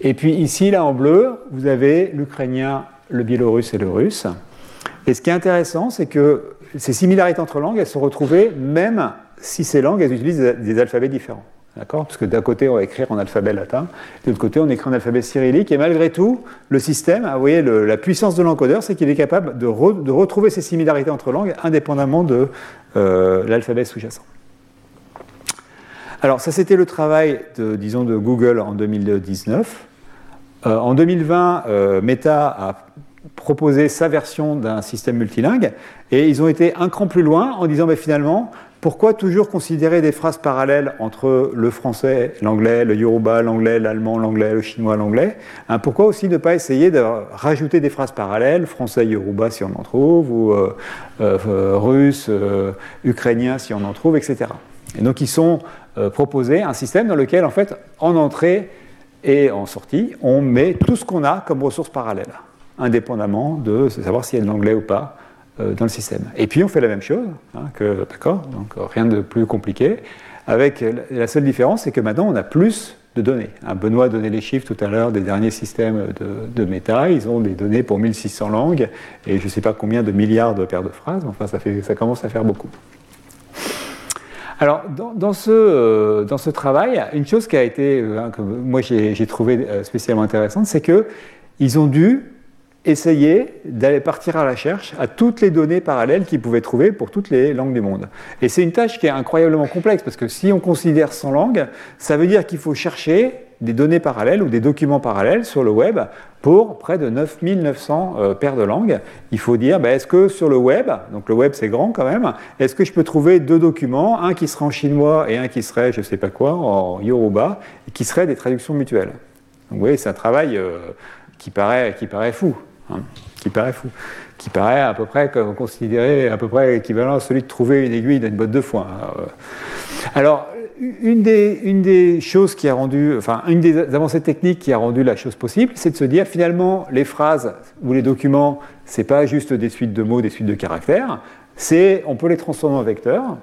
Et puis ici, là en bleu, vous avez l'ukrainien, le biélorusse et le russe. Et ce qui est intéressant, c'est que ces similarités entre langues, elles sont retrouvées même si ces langues, elles utilisent des alphabets différents. D'accord Parce que d'un côté, on va écrire en alphabet latin, de l'autre côté, on écrit en alphabet cyrillique, et malgré tout, le système, vous voyez, la puissance de l'encodeur, c'est qu'il est capable de, retrouver ces similarités entre langues indépendamment de euh, l'alphabet sous-jacent. Alors ça c'était le travail de, disons, de Google en 2019. Euh, en 2020, euh, Meta a proposé sa version d'un système multilingue et ils ont été un cran plus loin en disant mais finalement pourquoi toujours considérer des phrases parallèles entre le français, l'anglais, le yoruba, l'anglais, l'allemand, l'anglais, le chinois, l'anglais hein, Pourquoi aussi ne pas essayer de rajouter des phrases parallèles, français, yoruba si on en trouve, ou euh, russe, ukrainien si on en trouve, etc. Et donc ils sont proposés un système dans lequel en fait en entrée et en sortie, on met tout ce qu'on a comme ressources parallèles, indépendamment de savoir s'il y a de l'anglais ou pas euh, dans le système. Et puis on fait la même chose, hein, que, d'accord, donc rien de plus compliqué, avec la seule différence, c'est que maintenant on a plus de données. Hein, Benoît a donné les chiffres tout à l'heure des derniers systèmes de, de, méta, ils ont des données pour 1600 langues et je ne sais pas combien de milliards de paires de phrases, enfin ça, commence à faire beaucoup. Alors, dans, ce, euh, dans, ce, travail, une chose qui a été, euh, hein, que moi j'ai trouvé euh, spécialement intéressante, c'est qu'ils ont dû essayer d'aller partir à la recherche à toutes les données parallèles qu'ils pouvaient trouver pour toutes les langues du monde. Et c'est une tâche qui est incroyablement complexe parce que si on considère 100 langues, ça veut dire qu'il faut chercher des données parallèles ou des documents parallèles sur le web pour près de 9900 euh, paires de langues. Il faut dire, ben, est-ce que sur le web, donc le web c'est grand quand même, est-ce que je peux trouver deux documents, un qui serait en chinois et un qui serait, je ne sais pas quoi, en yoruba, et qui seraient des traductions mutuelles? Donc vous voyez, c'est un travail euh, qui, paraît, qui paraît fou. Hein, qui paraît fou. Qui paraît à peu près considéré à peu près équivalent à celui de trouver une aiguille dans une botte de foin. Alors, euh, une des, choses qui a rendu, enfin, une des avancées techniques qui a rendu la chose possible, c'est de se dire finalement, les phrases ou les documents, c'est pas juste des suites de mots, des suites de caractères, c'est, on peut les transformer en vecteurs.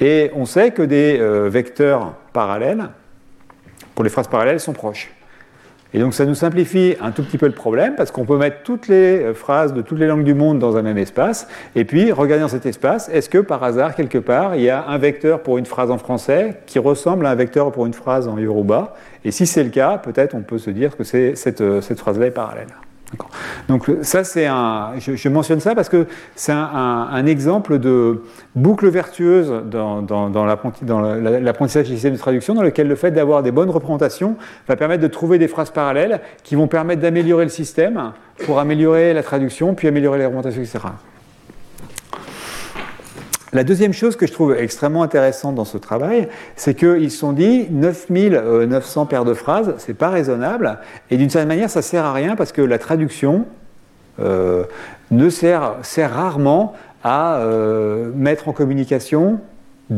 Et on sait que des euh, vecteurs parallèles, pour les phrases parallèles, sont proches. Et donc ça nous simplifie un tout petit peu le problème parce qu'on peut mettre toutes les euh, phrases de toutes les langues du monde dans un même espace et puis regarder dans cet espace, est-ce que par hasard quelque part il y a un vecteur pour une phrase en français qui ressemble à un vecteur pour une phrase en yoruba? Et si c'est le cas, peut-être on peut se dire que cette, euh, cette phrase-là est parallèle. Donc ça, c'est un. Je, mentionne ça parce que c'est un, exemple de boucle vertueuse dans, dans, l'apprentissage des systèmes de traduction, dans lequel le fait d'avoir des bonnes représentations va permettre de trouver des phrases parallèles qui vont permettre d'améliorer le système pour améliorer la traduction, puis améliorer les représentations, etc. La deuxième chose que je trouve extrêmement intéressante dans ce travail, c'est qu'ils se sont dit 9900 paires de phrases, c'est pas raisonnable, et d'une certaine manière, ça sert à rien parce que la traduction euh, ne sert, rarement à euh, mettre en communication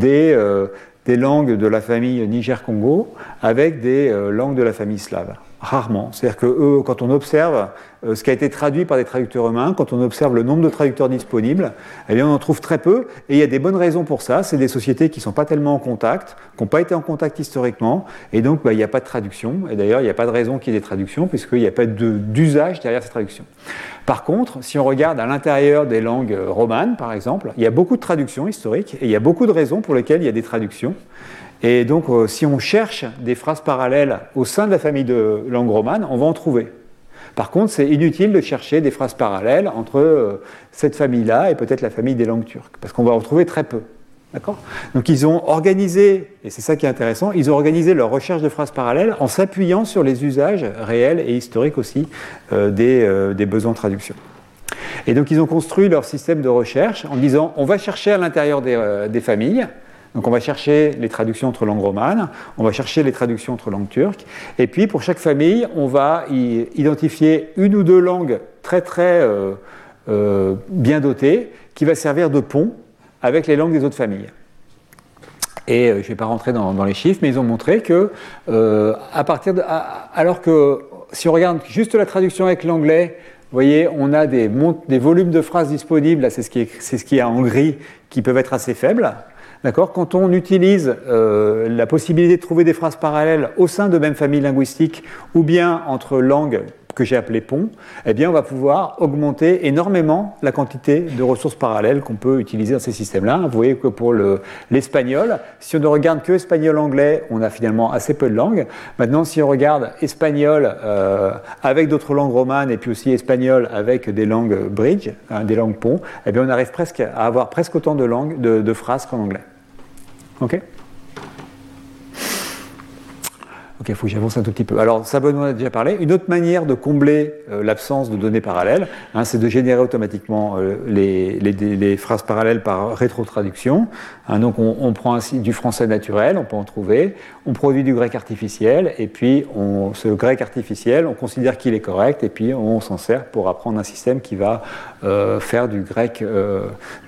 euh, des, langues de la famille Niger-Congo avec des langues de la famille slave. Rarement. C'est-à-dire que quand on observe euh, ce qui a été traduit par des traducteurs humains, quand on observe le nombre de traducteurs disponibles, eh bien on en trouve très peu. Et il y a des bonnes raisons pour ça. C'est des sociétés qui ne sont pas tellement en contact, qui n'ont pas été en contact historiquement, et donc bah, il n'y a pas de traduction. Et d'ailleurs, il n'y a pas de raison qu'il y ait des traductions, puisqu'il n'y a pas d'usage derrière ces traductions. Par contre, si on regarde à l'intérieur des langues euh, romanes, par exemple, il y a beaucoup de traductions historiques, et il y a beaucoup de raisons pour lesquelles il y a des traductions. Et donc, euh, si on cherche des phrases parallèles au sein de la famille de langues romanes, on va en trouver. Par contre, c'est inutile de chercher des phrases parallèles entre cette famille-là et peut-être la famille des langues turques, parce qu'on va en trouver très peu. Donc ils ont organisé, et c'est ça qui est intéressant, ils ont organisé leur recherche de phrases parallèles en s'appuyant sur les usages réels et historiques aussi des, des besoins de traduction. Et donc ils ont construit leur système de recherche en disant on va chercher à l'intérieur des, euh, familles, donc on va chercher les traductions entre langues romanes, on va chercher les traductions entre langues turques, et puis pour chaque famille, on va identifier une ou deux langues très très euh, euh, bien dotées qui va servir de pont avec les langues des autres familles. Et je ne vais pas rentrer dans, les chiffres, mais ils ont montré que à partir de, alors que si on regarde juste la traduction avec l'anglais, vous voyez, on a des, volumes de phrases disponibles, c'est ce, qui est, ce qui est en gris, qui peuvent être assez faibles. D'accord Quand on utilise euh, la possibilité de trouver des phrases parallèles au sein de même famille linguistique ou bien entre langues que j'ai appelé pont, eh bien on va pouvoir augmenter énormément la quantité de ressources parallèles qu'on peut utiliser dans ces systèmes-là. Vous voyez que pour l'espagnol, si on ne regarde que espagnol-anglais, on a finalement assez peu de langues. Maintenant, si on regarde espagnol euh, avec d'autres langues romanes et puis aussi espagnol avec des langues bridge, hein, des langues pont, eh bien on arrive presque à avoir presque autant de langues, de, de phrases qu'en anglais. OK Ok, il faut que j'avance un tout petit peu. Alors, ça, Benoît a déjà parlé. Une autre manière de combler euh, l'absence de données parallèles, hein, c'est de générer automatiquement euh, les, phrases parallèles par rétrotraduction. Hein, donc, on, prend ainsi du français naturel, on peut en trouver, on produit du grec artificiel, et puis on, ce grec artificiel, on considère qu'il est correct, et puis on s'en sert pour apprendre un système qui va euh, faire du grec,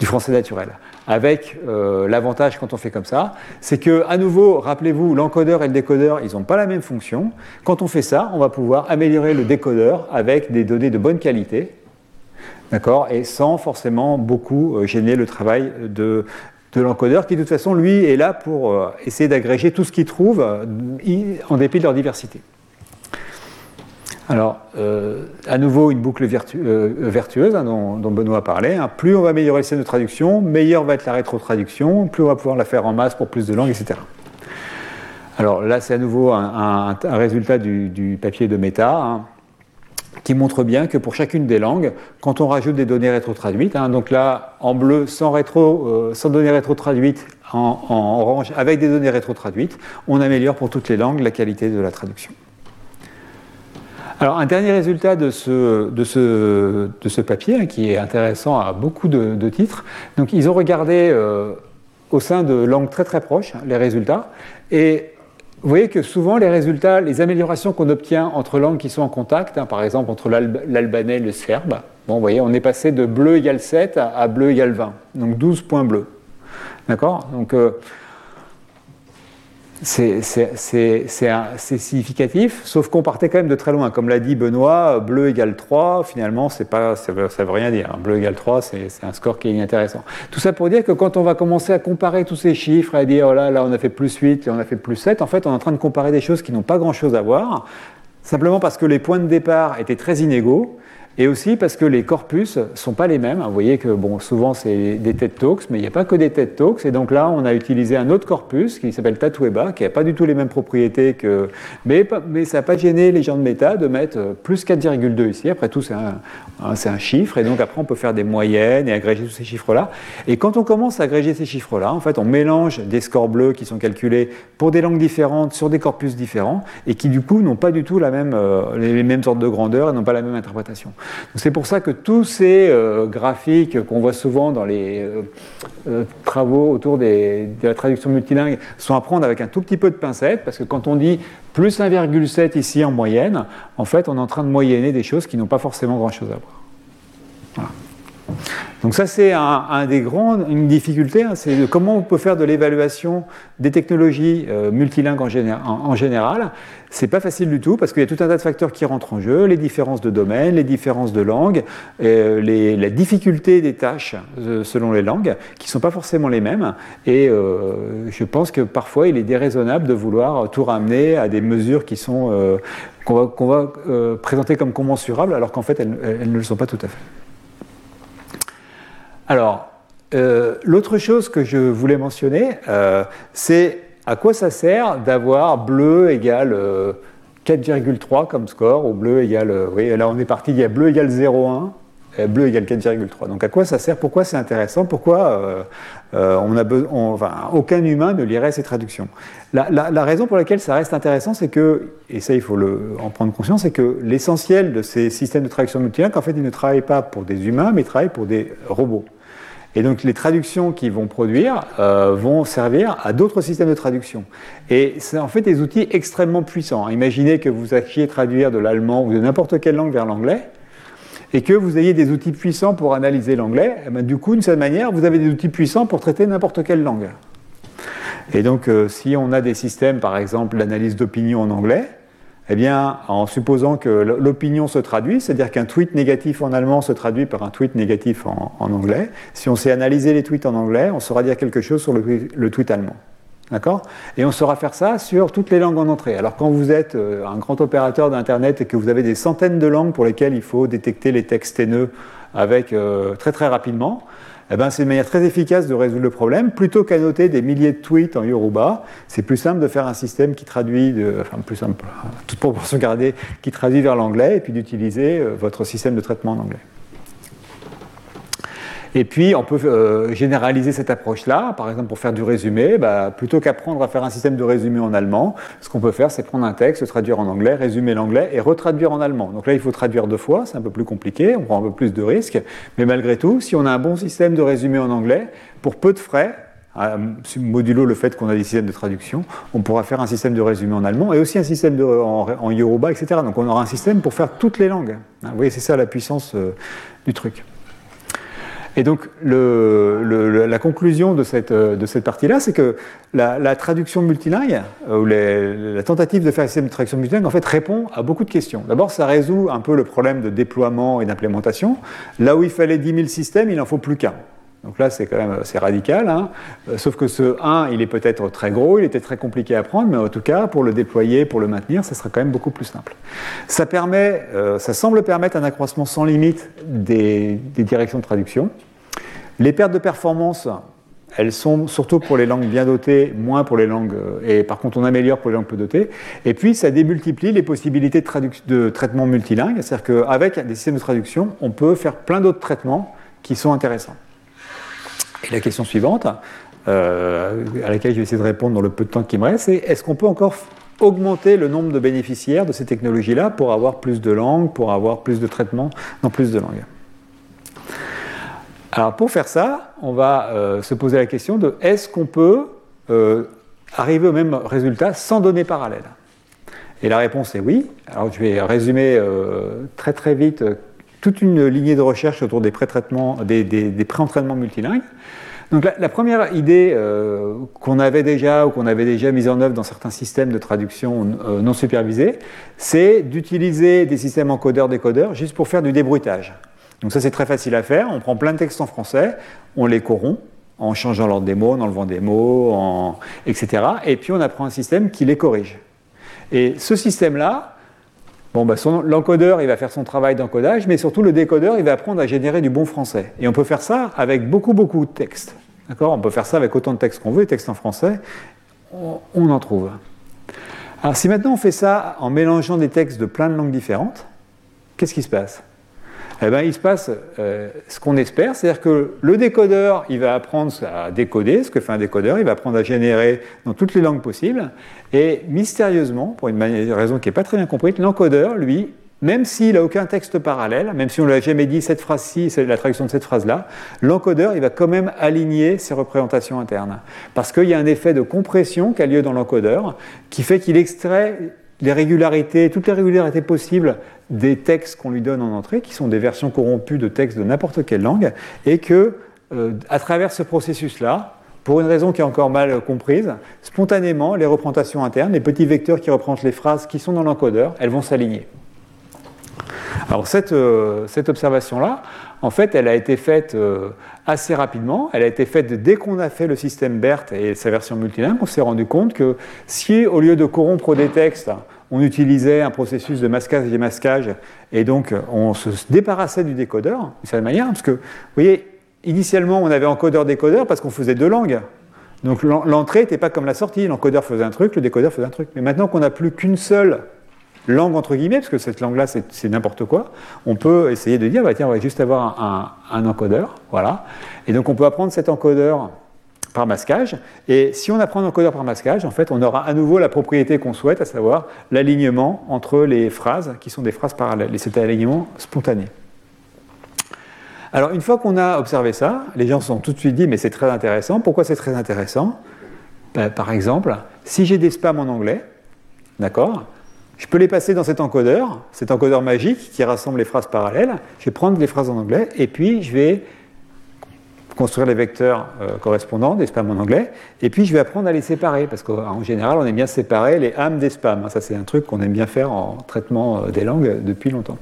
du français naturel avec euh, l'avantage quand on fait comme ça, c'est que, à nouveau, rappelez-vous, l'encodeur et le décodeur, ils n'ont pas la même fonction. Quand on fait ça, on va pouvoir améliorer le décodeur avec des données de bonne qualité, d'accord, et sans forcément beaucoup euh, gêner le travail de, l'encodeur, qui de toute façon, lui, est là pour euh, essayer d'agréger tout ce qu'il trouve en dépit de leur diversité. Alors, euh, à nouveau, une boucle euh, vertueuse hein, dont, Benoît a parlé. Hein. Plus on va améliorer le système de traduction, meilleure va être la rétrotraduction, plus on va pouvoir la faire en masse pour plus de langues, etc. Alors là, c'est à nouveau un, résultat du, papier de Meta hein, qui montre bien que pour chacune des langues, quand on rajoute des données rétrotraduites, donc là, en bleu, sans, rétro, euh, sans données rétrotraduites, en, en orange, avec des données rétrotraduites, on améliore pour toutes les langues la qualité de la traduction. Alors, un dernier résultat de ce, papier, hein, qui est intéressant à beaucoup de, titres, donc ils ont regardé euh, au sein de langues très très proches les résultats, et vous voyez que souvent les résultats, les améliorations qu'on obtient entre langues qui sont en contact, hein, par exemple entre l'albanais et le serbe, bon, voyez, on est passé de bleu égale 7 à, bleu égale 20, donc 12 points bleus. D'accord? Donc, euh, c'est significatif, sauf qu'on partait quand même de très loin. Comme l'a dit Benoît, bleu égale 3, finalement, pas, ça ne veut, rien dire. Bleu égale 3, c'est un score qui est inintéressant. Tout ça pour dire que quand on va commencer à comparer tous ces chiffres, à dire, oh là, là, on a fait plus 8, là, on a fait plus 7, en fait, on est en train de comparer des choses qui n'ont pas grand-chose à voir, simplement parce que les points de départ étaient très inégaux, et aussi parce que les corpus sont pas les mêmes. Vous voyez que bon, souvent c'est des TED Talks, mais il n'y a pas que des TED Talks. Et donc là, on a utilisé un autre corpus qui s'appelle Tatueba, qui n'a pas du tout les mêmes propriétés que. Mais, mais ça n'a pas gêné les gens de méta de mettre plus 4,2 ici. Après tout, c'est un, un, chiffre. Et donc après, on peut faire des moyennes et agréger tous ces chiffres-là. Et quand on commence à agréger ces chiffres-là, en fait, on mélange des scores bleus qui sont calculés pour des langues différentes sur des corpus différents et qui du coup n'ont pas du tout la même, euh, les mêmes ordres de grandeur et n'ont pas la même interprétation. C'est pour ça que tous ces euh, graphiques qu'on voit souvent dans les euh, euh, travaux autour de la traduction multilingue sont à prendre avec un tout petit peu de pincette, parce que quand on dit plus 1,7 ici en moyenne, en fait on est en train de moyenner des choses qui n'ont pas forcément grand-chose à voir. Donc ça, c'est un, des grandes, une difficulté, hein, c'est comment on peut faire de l'évaluation des technologies euh, multilingues en, en, général. C'est pas facile du tout parce qu'il y a tout un tas de facteurs qui rentrent en jeu, les différences de domaine, les différences de langue, euh, la difficulté des tâches euh, selon les langues, qui sont pas forcément les mêmes. Et je pense que parfois, il est déraisonnable de vouloir tout ramener à des mesures qu'on va, présenter comme commensurables, alors qu'en fait, elles ne le sont pas tout à fait. Alors, euh, l'autre chose que je voulais mentionner, euh, c'est à quoi ça sert d'avoir bleu égale 4,3 comme score, ou bleu égale, euh, oui, là on est parti, il y a bleu égale 0,1, et bleu égale 4,3. Donc à quoi ça sert? Pourquoi c'est intéressant? Pourquoi euh, euh, on a enfin, aucun humain ne lirait ces traductions? La, la, raison pour laquelle ça reste intéressant, c'est que, et ça il faut le, en prendre conscience, c'est que l'essentiel de ces systèmes de traduction multilingue, en fait, ils ne travaillent pas pour des humains, mais ils travaillent pour des robots. Et donc les traductions qu'ils vont produire euh, vont servir à d'autres systèmes de traduction. Et c'est en fait des outils extrêmement puissants. Imaginez que vous sachiez traduire de l'allemand ou de n'importe quelle langue vers l'anglais et que vous ayez des outils puissants pour analyser l'anglais. Eh ben, du coup, d'une certaine manière, vous avez des outils puissants pour traiter n'importe quelle langue. Et donc, euh, si on a des systèmes, par exemple, d'analyse d'opinion en anglais, eh bien, en supposant que l'opinion se traduit, c'est-à-dire qu'un tweet négatif en allemand se traduit par un tweet négatif en, anglais, si on sait analyser les tweets en anglais, on saura dire quelque chose sur le, tweet allemand. D'accord? Et on saura faire ça sur toutes les langues en entrée. Alors quand vous êtes euh, un grand opérateur d'Internet et que vous avez des centaines de langues pour lesquelles il faut détecter les textes haineux avec, euh, très très rapidement, eh ben, c'est une manière très efficace de résoudre le problème. Plutôt qu'à noter des milliers de tweets en Yoruba, c'est plus simple de faire un système qui traduit, enfin plus simple, toute proportion gardée, qui traduit vers l'anglais et puis d'utiliser euh, votre système de traitement en anglais. Et puis, on peut euh, généraliser cette approche-là. Par exemple, pour faire du résumé, bah, plutôt qu'apprendre à faire un système de résumé en allemand, ce qu'on peut faire, c'est prendre un texte, traduire en anglais, résumer l'anglais et retraduire en allemand. Donc là, il faut traduire deux fois, c'est un peu plus compliqué, on prend un peu plus de risques. Mais malgré tout, si on a un bon système de résumé en anglais, pour peu de frais, modulo le fait qu'on a des systèmes de traduction, on pourra faire un système de résumé en allemand et aussi un système de, en, yoruba, etc. Donc on aura un système pour faire toutes les langues. Vous voyez, c'est ça la puissance euh, du truc. Et donc, la conclusion de cette, de cette partie-là, c'est que la, traduction multilingue, euh, ou la tentative de faire un système de traduction multilingue, en fait, répond à beaucoup de questions. D'abord, ça résout un peu le problème de déploiement et d'implémentation. Là où il fallait 10 000 systèmes, il n'en faut plus qu'un. Donc là, c'est quand même assez radical. Hein. Euh, sauf que ce 1, il est peut-être très gros, il était très compliqué à prendre, mais en tout cas, pour le déployer, pour le maintenir, ça sera quand même beaucoup plus simple. Ça, permet, euh, ça semble permettre un accroissement sans limite des, directions de traduction. Les pertes de performance, elles sont surtout pour les langues bien dotées, moins pour les langues, euh, et par contre on améliore pour les langues peu dotées. Et puis ça démultiplie les possibilités de traitement multilingue, c'est-à-dire qu'avec des systèmes de traduction, on peut faire plein d'autres traitements qui sont intéressants. Et la question suivante, euh, à laquelle je vais essayer de répondre dans le peu de temps qui me reste, c'est est-ce qu'on peut encore augmenter le nombre de bénéficiaires de ces technologies-là pour avoir plus de langues, pour avoir plus de traitements dans plus de langues? Alors pour faire ça, on va euh, se poser la question de est-ce qu'on peut euh, arriver au même résultat sans données parallèles? Et la réponse est oui. Alors je vais résumer très très vite toute une lignée de recherche autour des pré-traitements, des, pré-entraînements multilingues. Donc la, première idée euh, qu'on avait déjà ou qu'on avait déjà mise en œuvre dans certains systèmes de traduction euh, non supervisés, c'est d'utiliser des systèmes encodeurs-décodeurs juste pour faire du débruitage. Donc ça c'est très facile à faire, on prend plein de textes en français, on les corrompt en changeant l'ordre des mots, en enlevant des mots, etc. Et puis on apprend un système qui les corrige. Et ce système-là, Bon, bah, l'encodeur, il va faire son travail d'encodage, mais surtout le décodeur, il va apprendre à générer du bon français. Et on peut faire ça avec beaucoup, beaucoup de textes. D'accord? On peut faire ça avec autant de textes qu'on veut, textes en français, on en trouve. Alors si maintenant on fait ça en mélangeant des textes de plein de langues différentes, qu'est-ce qui se passe? Eh ben, il se passe euh, ce qu'on espère, c'est-à-dire que le décodeur, il va apprendre à décoder, ce que fait un décodeur, il va apprendre à générer dans toutes les langues possibles, et mystérieusement, pour une raison qui n'est pas très bien comprise, l'encodeur, lui, même s'il n'a aucun texte parallèle, même si on ne l'a jamais dit cette phrase-ci, c'est la traduction de cette phrase-là, l'encodeur, il va quand même aligner ses représentations internes. Parce qu'il y a un effet de compression qui a lieu dans l'encodeur, qui fait qu'il extrait les régularités, toutes les régularités possibles des textes qu'on lui donne en entrée, qui sont des versions corrompues de textes de n'importe quelle langue, et que, euh, à travers ce processus-là, pour une raison qui est encore mal comprise, spontanément, les représentations internes, les petits vecteurs qui représentent les phrases qui sont dans l'encodeur, elles vont s'aligner. Alors cette, euh, observation-là, en fait, elle a été faite euh, assez rapidement. Elle a été faite dès qu'on a fait le système BERT et sa version multilingue. On s'est rendu compte que si, au lieu de corrompre des textes, on utilisait un processus de masquage et démasquage, et donc on se débarrassait du décodeur, de cette manière, parce que, vous voyez, initialement on avait encodeur-décodeur parce qu'on faisait deux langues. Donc l'entrée n'était pas comme la sortie, l'encodeur faisait un truc, le décodeur faisait un truc. Mais maintenant qu'on n'a plus qu'une seule langue entre guillemets, parce que cette langue-là, c'est n'importe quoi, on peut essayer de dire, bah, tiens, on va juste avoir un, encodeur, voilà. Et donc on peut apprendre cet encodeur par masquage. Et si on apprend un encodeur par masquage, en fait, on aura à nouveau la propriété qu'on souhaite, à savoir l'alignement entre les phrases qui sont des phrases parallèles. Et c'est un alignement spontané. Alors, une fois qu'on a observé ça, les gens se sont tout de suite dit, mais c'est très intéressant. Pourquoi c'est très intéressant? Ben, Par exemple, si j'ai des spams en anglais, d'accord je peux les passer dans cet encodeur, cet encodeur magique qui rassemble les phrases parallèles. Je vais prendre les phrases en anglais et puis je vais construire les vecteurs euh, correspondants des spams en anglais, et puis je vais apprendre à les séparer, parce qu'en général, on aime bien séparer les âmes des spams. Ça, c'est un truc qu'on aime bien faire en traitement euh, des langues depuis longtemps.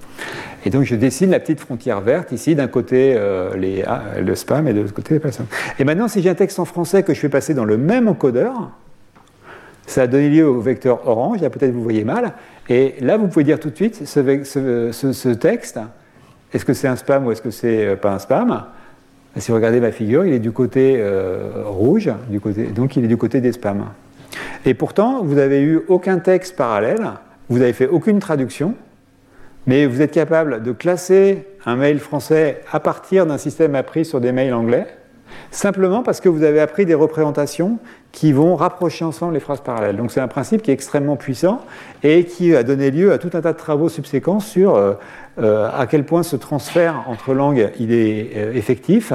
Et donc, je dessine la petite frontière verte ici, d'un côté euh, les, ah, le spam et de l'autre côté les personnes. Et maintenant, si j'ai un texte en français que je fais passer dans le même encodeur, ça a donné lieu au vecteur orange, là peut-être vous voyez mal, et là vous pouvez dire tout de suite ce, ce, ce texte, est-ce que c'est un spam ou est-ce que c'est pas un spam si vous regardez ma figure, il est du côté euh, rouge, donc il est du côté des spams. Et pourtant, vous n'avez eu aucun texte parallèle, vous n'avez fait aucune traduction, mais vous êtes capable de classer un mail français à partir d'un système appris sur des mails anglais, simplement parce que vous avez appris des représentations qui vont rapprocher ensemble les phrases parallèles. Donc c'est un principe qui est extrêmement puissant et qui a donné lieu à tout un tas de travaux subséquents sur euh, euh, à quel point ce transfert entre langues il est euh, effectif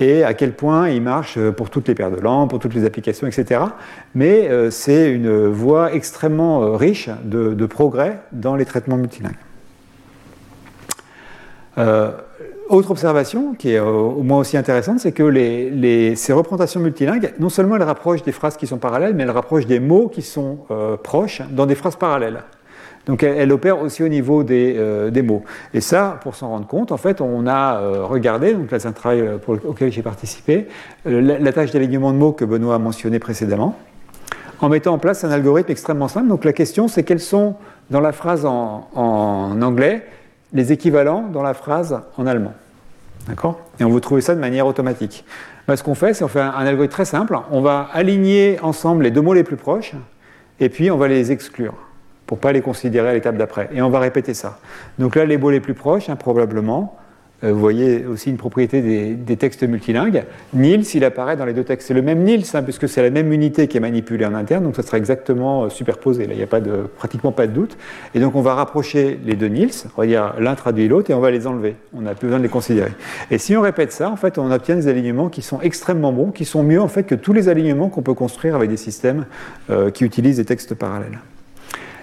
et à quel point il marche pour toutes les paires de langues, pour toutes les applications, etc. Mais c'est une voie extrêmement riche de, progrès dans les traitements multilingues. Autre observation, qui est au moins aussi intéressante, c'est que ces représentations multilingues, non seulement elles rapprochent des phrases qui sont parallèles, mais elles rapprochent des mots qui sont euh, proches dans des phrases parallèles. Donc elle, opère aussi au niveau euh, des, mots. Et ça, pour s'en rendre compte, en fait, on a euh, regardé, donc là c'est un travail auquel j'ai participé, la, tâche d'alignement de mots que Benoît a mentionné précédemment, en mettant en place un algorithme extrêmement simple. Donc la question, c'est quels sont, dans la phrase en anglais, les équivalents dans la phrase en allemand. D'accord? Et on veut trouver ça de manière automatique. Bah, ce qu'on fait, c'est on fait un, algorithme très simple. On va aligner ensemble les deux mots les plus proches, et puis on va les exclure pour pas les considérer à l'étape d'après. Et on va répéter ça. Donc là, les mots les plus proches, hein, probablement, vous voyez aussi une propriété des, textes multilingues. Nils, il apparaît dans les deux textes. C'est le même Nils, hein, puisque c'est la même unité qui est manipulée en interne, donc ça sera exactement euh, superposé. Là, il n'y a pratiquement pas de doute. Et donc, on va rapprocher les deux Nils, on va dire l'un traduit l'autre, et on va les enlever. On n'a plus besoin de les considérer. Et si on répète ça, en fait, on obtient des alignements qui sont extrêmement bons, qui sont mieux en fait que tous les alignements qu'on peut construire avec des systèmes euh, qui utilisent des textes parallèles.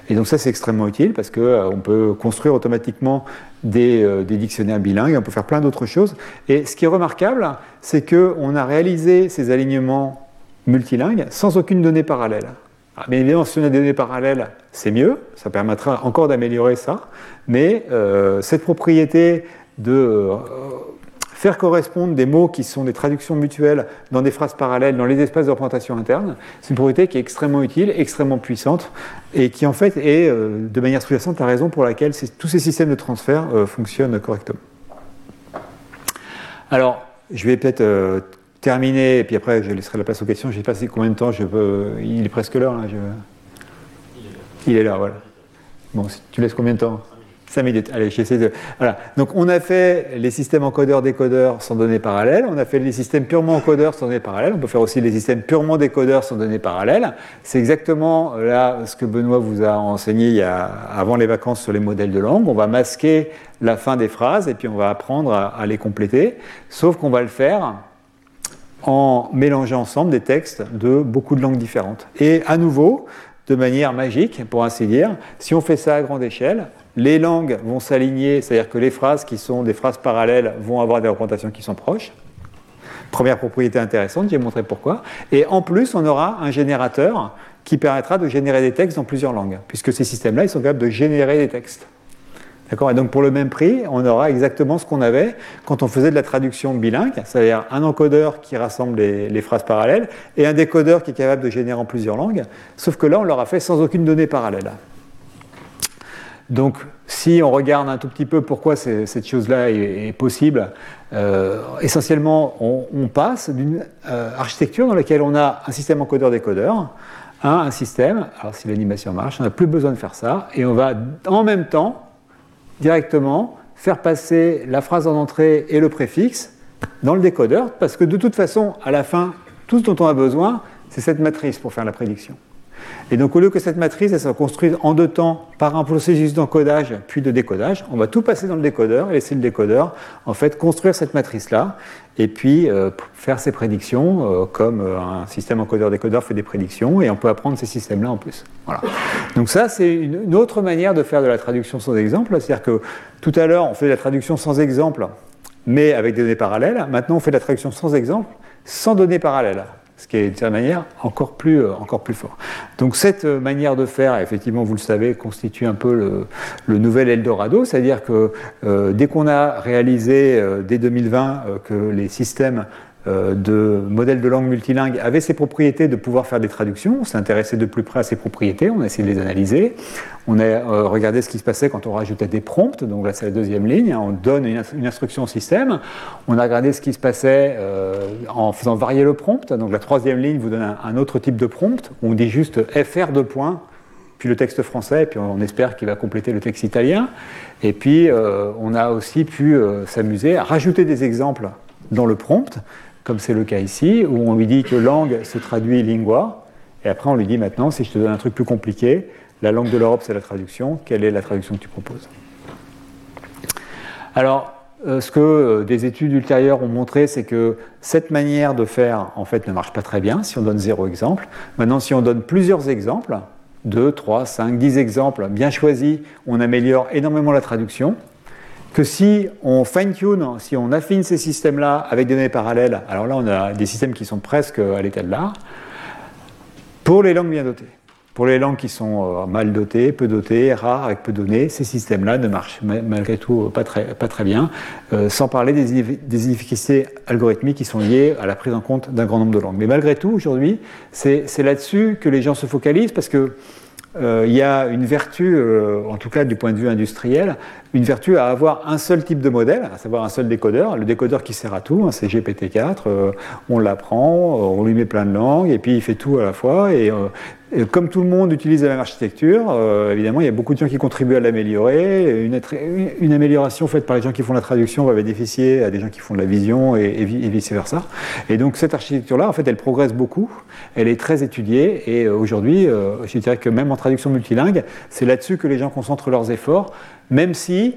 Et donc ça, c'est extrêmement utile parce qu'on euh, peut construire automatiquement euh, des, dictionnaires bilingues, on peut faire plein d'autres choses. Et ce qui est remarquable, c'est qu'on a réalisé ces alignements multilingues sans aucune donnée parallèle. Ah, bien évidemment, si on a des données parallèles, c'est mieux, ça permettra encore d'améliorer ça, mais euh, cette propriété de faire correspondre des mots qui sont des traductions mutuelles dans des phrases parallèles, dans les espaces de représentation interne, c'est une propriété qui est extrêmement utile, extrêmement puissante, et qui en fait est, euh, de manière sous-jacente, la raison pour laquelle tous ces systèmes de transfert euh, fonctionnent correctement. Alors, je vais peut-être euh, terminer, et puis après je laisserai la place aux questions. J'ai passé combien de temps je peux... Il est presque l'heure, là. Je... Il est là, voilà. Bon, tu laisses combien de temps? 5 minutes. Allez, j'essaie de. Voilà. Donc, on a fait les systèmes encodeurs-décodeurs sans données parallèles. On a fait les systèmes purement encodeurs sans données parallèles. On peut faire aussi les systèmes purement décodeurs sans données parallèles. C'est exactement là ce que Benoît vous a enseigné avant les vacances sur les modèles de langue. On va masquer la fin des phrases et puis on va apprendre à, les compléter. Sauf qu'on va le faire en mélangeant ensemble des textes de beaucoup de langues différentes. Et à nouveau, de manière magique, pour ainsi dire, si on fait ça à grande échelle, les langues vont s'aligner, c'est-à-dire que les phrases qui sont des phrases parallèles vont avoir des représentations qui sont proches. Première propriété intéressante, j'ai montré pourquoi. Et en plus, on aura un générateur qui permettra de générer des textes dans plusieurs langues, puisque ces systèmes-là, ils sont capables de générer des textes. D'accord? Et donc pour le même prix, on aura exactement ce qu'on avait quand on faisait de la traduction bilingue, c'est-à-dire un encodeur qui rassemble les, les, phrases parallèles et un décodeur qui est capable de générer en plusieurs langues, sauf que là, on l'aura fait sans aucune donnée parallèle. Donc, si on regarde un tout petit peu pourquoi cette chose-là est, possible, euh, essentiellement, on, passe d'une euh, architecture dans laquelle on a un système encodeur-décodeur à un système. Alors si l'animation marche, on n'a plus besoin de faire ça. Et on va en même temps, directement, faire passer la phrase en entrée et le préfixe dans le décodeur, parce que de toute façon, à la fin, tout ce dont on a besoin, c'est cette matrice pour faire la prédiction. Et donc, au lieu que cette matrice elle soit construite en deux temps par un processus d'encodage puis de décodage, on va tout passer dans le décodeur et laisser le décodeur en fait construire cette matrice-là et puis euh, faire ses prédictions euh, comme euh, un système encodeur-décodeur fait des prédictions et on peut apprendre ces systèmes-là en plus. Voilà. Donc ça, c'est une, une, autre manière de faire de la traduction sans exemple. C'est-à-dire que tout à l'heure, on fait de la traduction sans exemple, mais avec des données parallèles. Maintenant, on fait de la traduction sans exemple, sans données parallèles ce qui est d'une manière encore plus, euh, encore plus fort. Donc cette euh, manière de faire, effectivement, vous le savez, constitue un peu le, nouvel Eldorado, c'est-à-dire que euh, dès qu'on a réalisé dès 2020 euh, que les systèmes de modèles de langue multilingue avaient ces propriétés de pouvoir faire des traductions. On s'est intéressé de plus près à ces propriétés, on a essayé de les analyser. On a euh, regardé ce qui se passait quand on rajoutait des prompts, donc là c'est la deuxième ligne, on donne une, instruction au système. On a regardé ce qui se passait euh, en faisant varier le prompt, donc la troisième ligne vous donne un, autre type de prompt, on dit juste fr de points puis le texte français, et puis on espère qu'il va compléter le texte italien. Et puis euh, on a aussi pu euh, s'amuser à rajouter des exemples dans le prompt comme c'est le cas ici, où on lui dit que langue se traduit lingua, et après on lui dit maintenant, si je te donne un truc plus compliqué, la langue de l'Europe c'est la traduction, quelle est la traduction que tu proposes? Alors, euh, ce que euh, des études ultérieures ont montré, c'est que cette manière de faire, en fait, ne marche pas très bien si on donne zéro exemple. Maintenant, si on donne plusieurs exemples, 2, 3, 5, 10 exemples bien choisis, on améliore énormément la traduction que si on fine-tune, si on affine ces systèmes-là avec des données parallèles, alors là on a des systèmes qui sont presque à l'état de l'art, pour les langues bien dotées. Pour les langues qui sont euh, mal dotées, peu dotées, rares, avec peu de données, ces systèmes-là ne marchent malgré tout pas très, bien, euh, sans parler des, des, inefficacités algorithmiques qui sont liées à la prise en compte d'un grand nombre de langues. Mais malgré tout, aujourd'hui, c'est là-dessus que les gens se focalisent parce que il y a une vertu, euh, en tout cas du point de vue industriel, une vertu à avoir un seul type de modèle, à savoir un seul décodeur, le décodeur qui sert à tout, hein, c'est GPT-4, euh, on l'apprend, on lui met plein de langues, et puis il fait tout à la fois, et, euh, comme tout le monde utilise la même architecture, euh, évidemment, il y a beaucoup de gens qui contribuent à l'améliorer. Une, amélioration faite par les gens qui font la traduction va bénéficier à des gens qui font de la vision et, vice-versa. Et donc cette architecture-là, en fait, elle progresse beaucoup, elle est très étudiée, et aujourd'hui, euh, je dirais que même en traduction multilingue, c'est là-dessus que les gens concentrent leurs efforts, même si,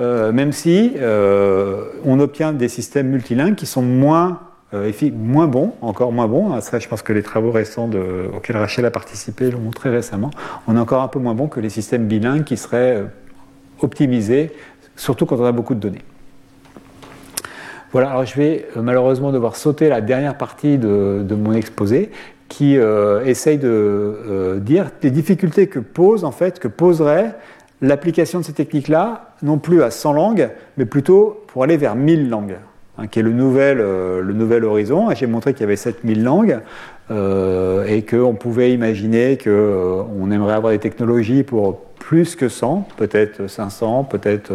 euh, même si euh, on obtient des systèmes multilingues qui sont moins euh, moins bons, encore moins bons. Ça, je pense que les travaux récents auxquels Rachel a participé l'ont montré récemment. On est encore un peu moins bon que les systèmes bilingues qui seraient euh, optimisés, surtout quand on a beaucoup de données. Voilà, alors je vais euh, malheureusement devoir sauter la dernière partie de, mon exposé qui essaye de dire les difficultés que pose en fait, que poserait l'application de ces techniques-là, non plus à 100 langues, mais plutôt pour aller vers 1000 langues, hein, qui est le nouvel, euh, horizon. J'ai montré qu'il y avait 7000 langues euh, et qu'on pouvait imaginer qu'on euh, aimerait avoir des technologies pour plus que 100, peut-être 500, peut-être.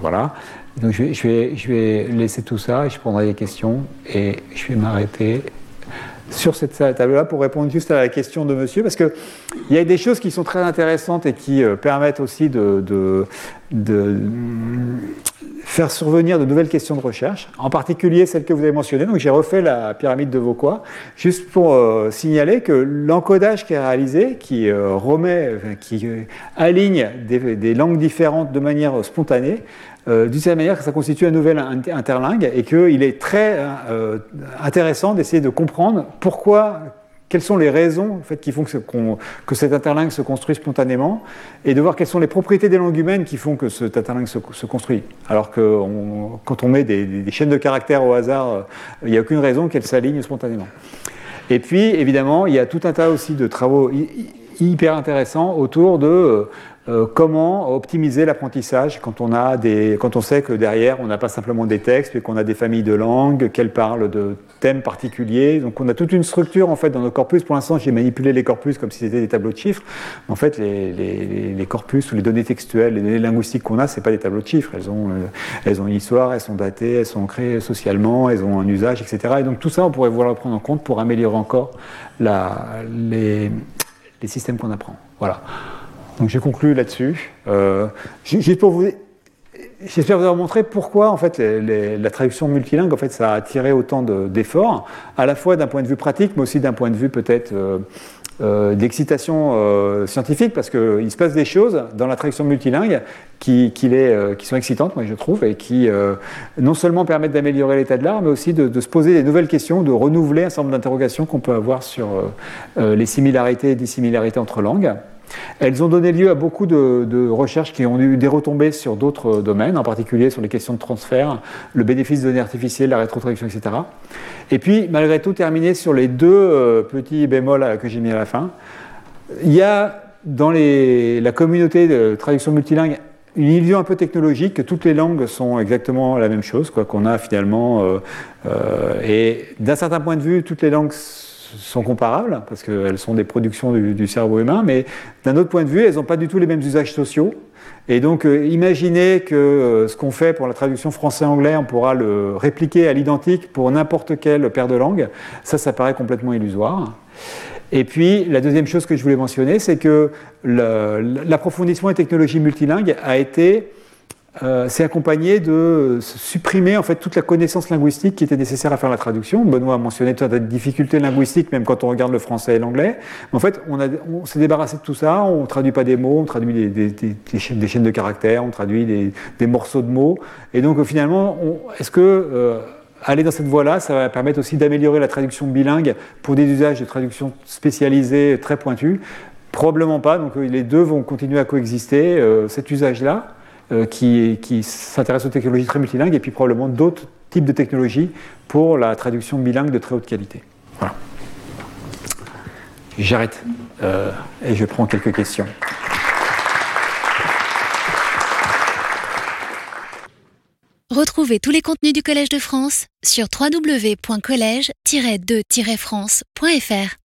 voilà. Donc je vais, je, vais, laisser tout ça je prendrai des questions et je vais m'arrêter sur cette table-là pour répondre juste à la question de monsieur, parce qu'il y a des choses qui sont très intéressantes et qui euh, permettent aussi de, faire survenir de nouvelles questions de recherche, en particulier celle que vous avez mentionnée. Donc j'ai refait la pyramide de Vauquois, juste pour euh, signaler que l'encodage qui est réalisé, qui euh, remet, qui aligne des langues différentes de manière spontanée, euh, d'une certaine manière que ça constitue un nouvel interlingue et qu'il est très euh, intéressant d'essayer de comprendre pourquoi, quelles sont les raisons en fait, qui font que, qu que, cet interlingue se construit spontanément et de voir quelles sont les propriétés des langues humaines qui font que cet interlingue se, construit. Alors que quand on met des, chaînes de caractères au hasard, euh, il n'y a aucune raison qu'elles s'alignent spontanément. Et puis, évidemment, il y a tout un tas aussi de travaux hyper intéressants autour de euh, comment optimiser l'apprentissage quand on a des, quand on sait que derrière on n'a pas simplement des textes, mais qu'on a des familles de langues, qu'elles parlent de thèmes particuliers. Donc on a toute une structure en fait dans nos corpus. Pour l'instant, j'ai manipulé les corpus comme si c'était des tableaux de chiffres. En fait, les, les, les, corpus ou les données textuelles, les données linguistiques qu'on a, c'est pas des tableaux de chiffres. Elles ont, euh, elles ont une histoire, elles sont datées, elles sont créées socialement, elles ont un usage, etc. Et donc tout ça, on pourrait vouloir le prendre en compte pour améliorer encore la, les, les systèmes qu'on apprend. Voilà. Donc j'ai conclu là-dessus. Euh, j'espère vous avoir montré pourquoi en fait la traduction multilingue en fait ça a attiré autant d'efforts, à la fois d'un point de vue pratique, mais aussi d'un point de vue peut-être euh, euh, d'excitation scientifique, parce qu'il se passe des choses dans la traduction multilingue qui, sont excitantes, moi je trouve, et qui non seulement permettent d'améliorer l'état de l'art, mais aussi de, se poser des nouvelles questions, de renouveler un certain nombre d'interrogations qu'on peut avoir sur les similarités et dissimilarités entre langues. Elles ont donné lieu à beaucoup de, recherches qui ont eu des retombées sur d'autres domaines, en particulier sur les questions de transfert, le bénéfice de données artificielles, la rétrotraduction, etc. Et puis, malgré tout, terminer sur les deux euh, petits bémols que j'ai mis à la fin. Il y a dans la communauté de traduction multilingue une illusion un peu technologique que toutes les langues sont exactement la même chose, quoi qu'on a finalement. Euh, euh, et d'un certain point de vue, toutes les langues sont comparables, parce qu'elles sont des productions du, cerveau humain, mais d'un autre point de vue, elles n'ont pas du tout les mêmes usages sociaux. Et donc, euh, imaginez que euh, ce qu'on fait pour la traduction français-anglais, on pourra le répliquer à l'identique pour n'importe quel paire de langues. Ça, ça paraît complètement illusoire. Et puis, la deuxième chose que je voulais mentionner, c'est que l'approfondissement des technologies multilingues a été euh, c'est accompagné de supprimer en fait toute la connaissance linguistique qui était nécessaire à faire la traduction. Benoît a mentionné toutes les difficultés linguistiques, même quand on regarde le français et l'anglais. En fait, on, s'est débarrassé de tout ça. On traduit pas des mots, on traduit des, des, des, chaînes, des de caractères, on traduit des, morceaux de mots. Et donc, finalement, est-ce que euh, aller dans cette voie-là, ça va permettre aussi d'améliorer la traduction bilingue pour des usages de traduction spécialisés très pointus? Probablement pas. Donc, les deux vont continuer à coexister. Euh, cet usage-là euh, qui, qui s'intéresse aux technologies très multilingues et puis probablement d'autres types de technologies pour la traduction bilingue de très haute qualité. Voilà. J'arrête euh, et je prends quelques questions. Retrouvez tous les contenus du Collège de France sur www.colège-2-france.fr.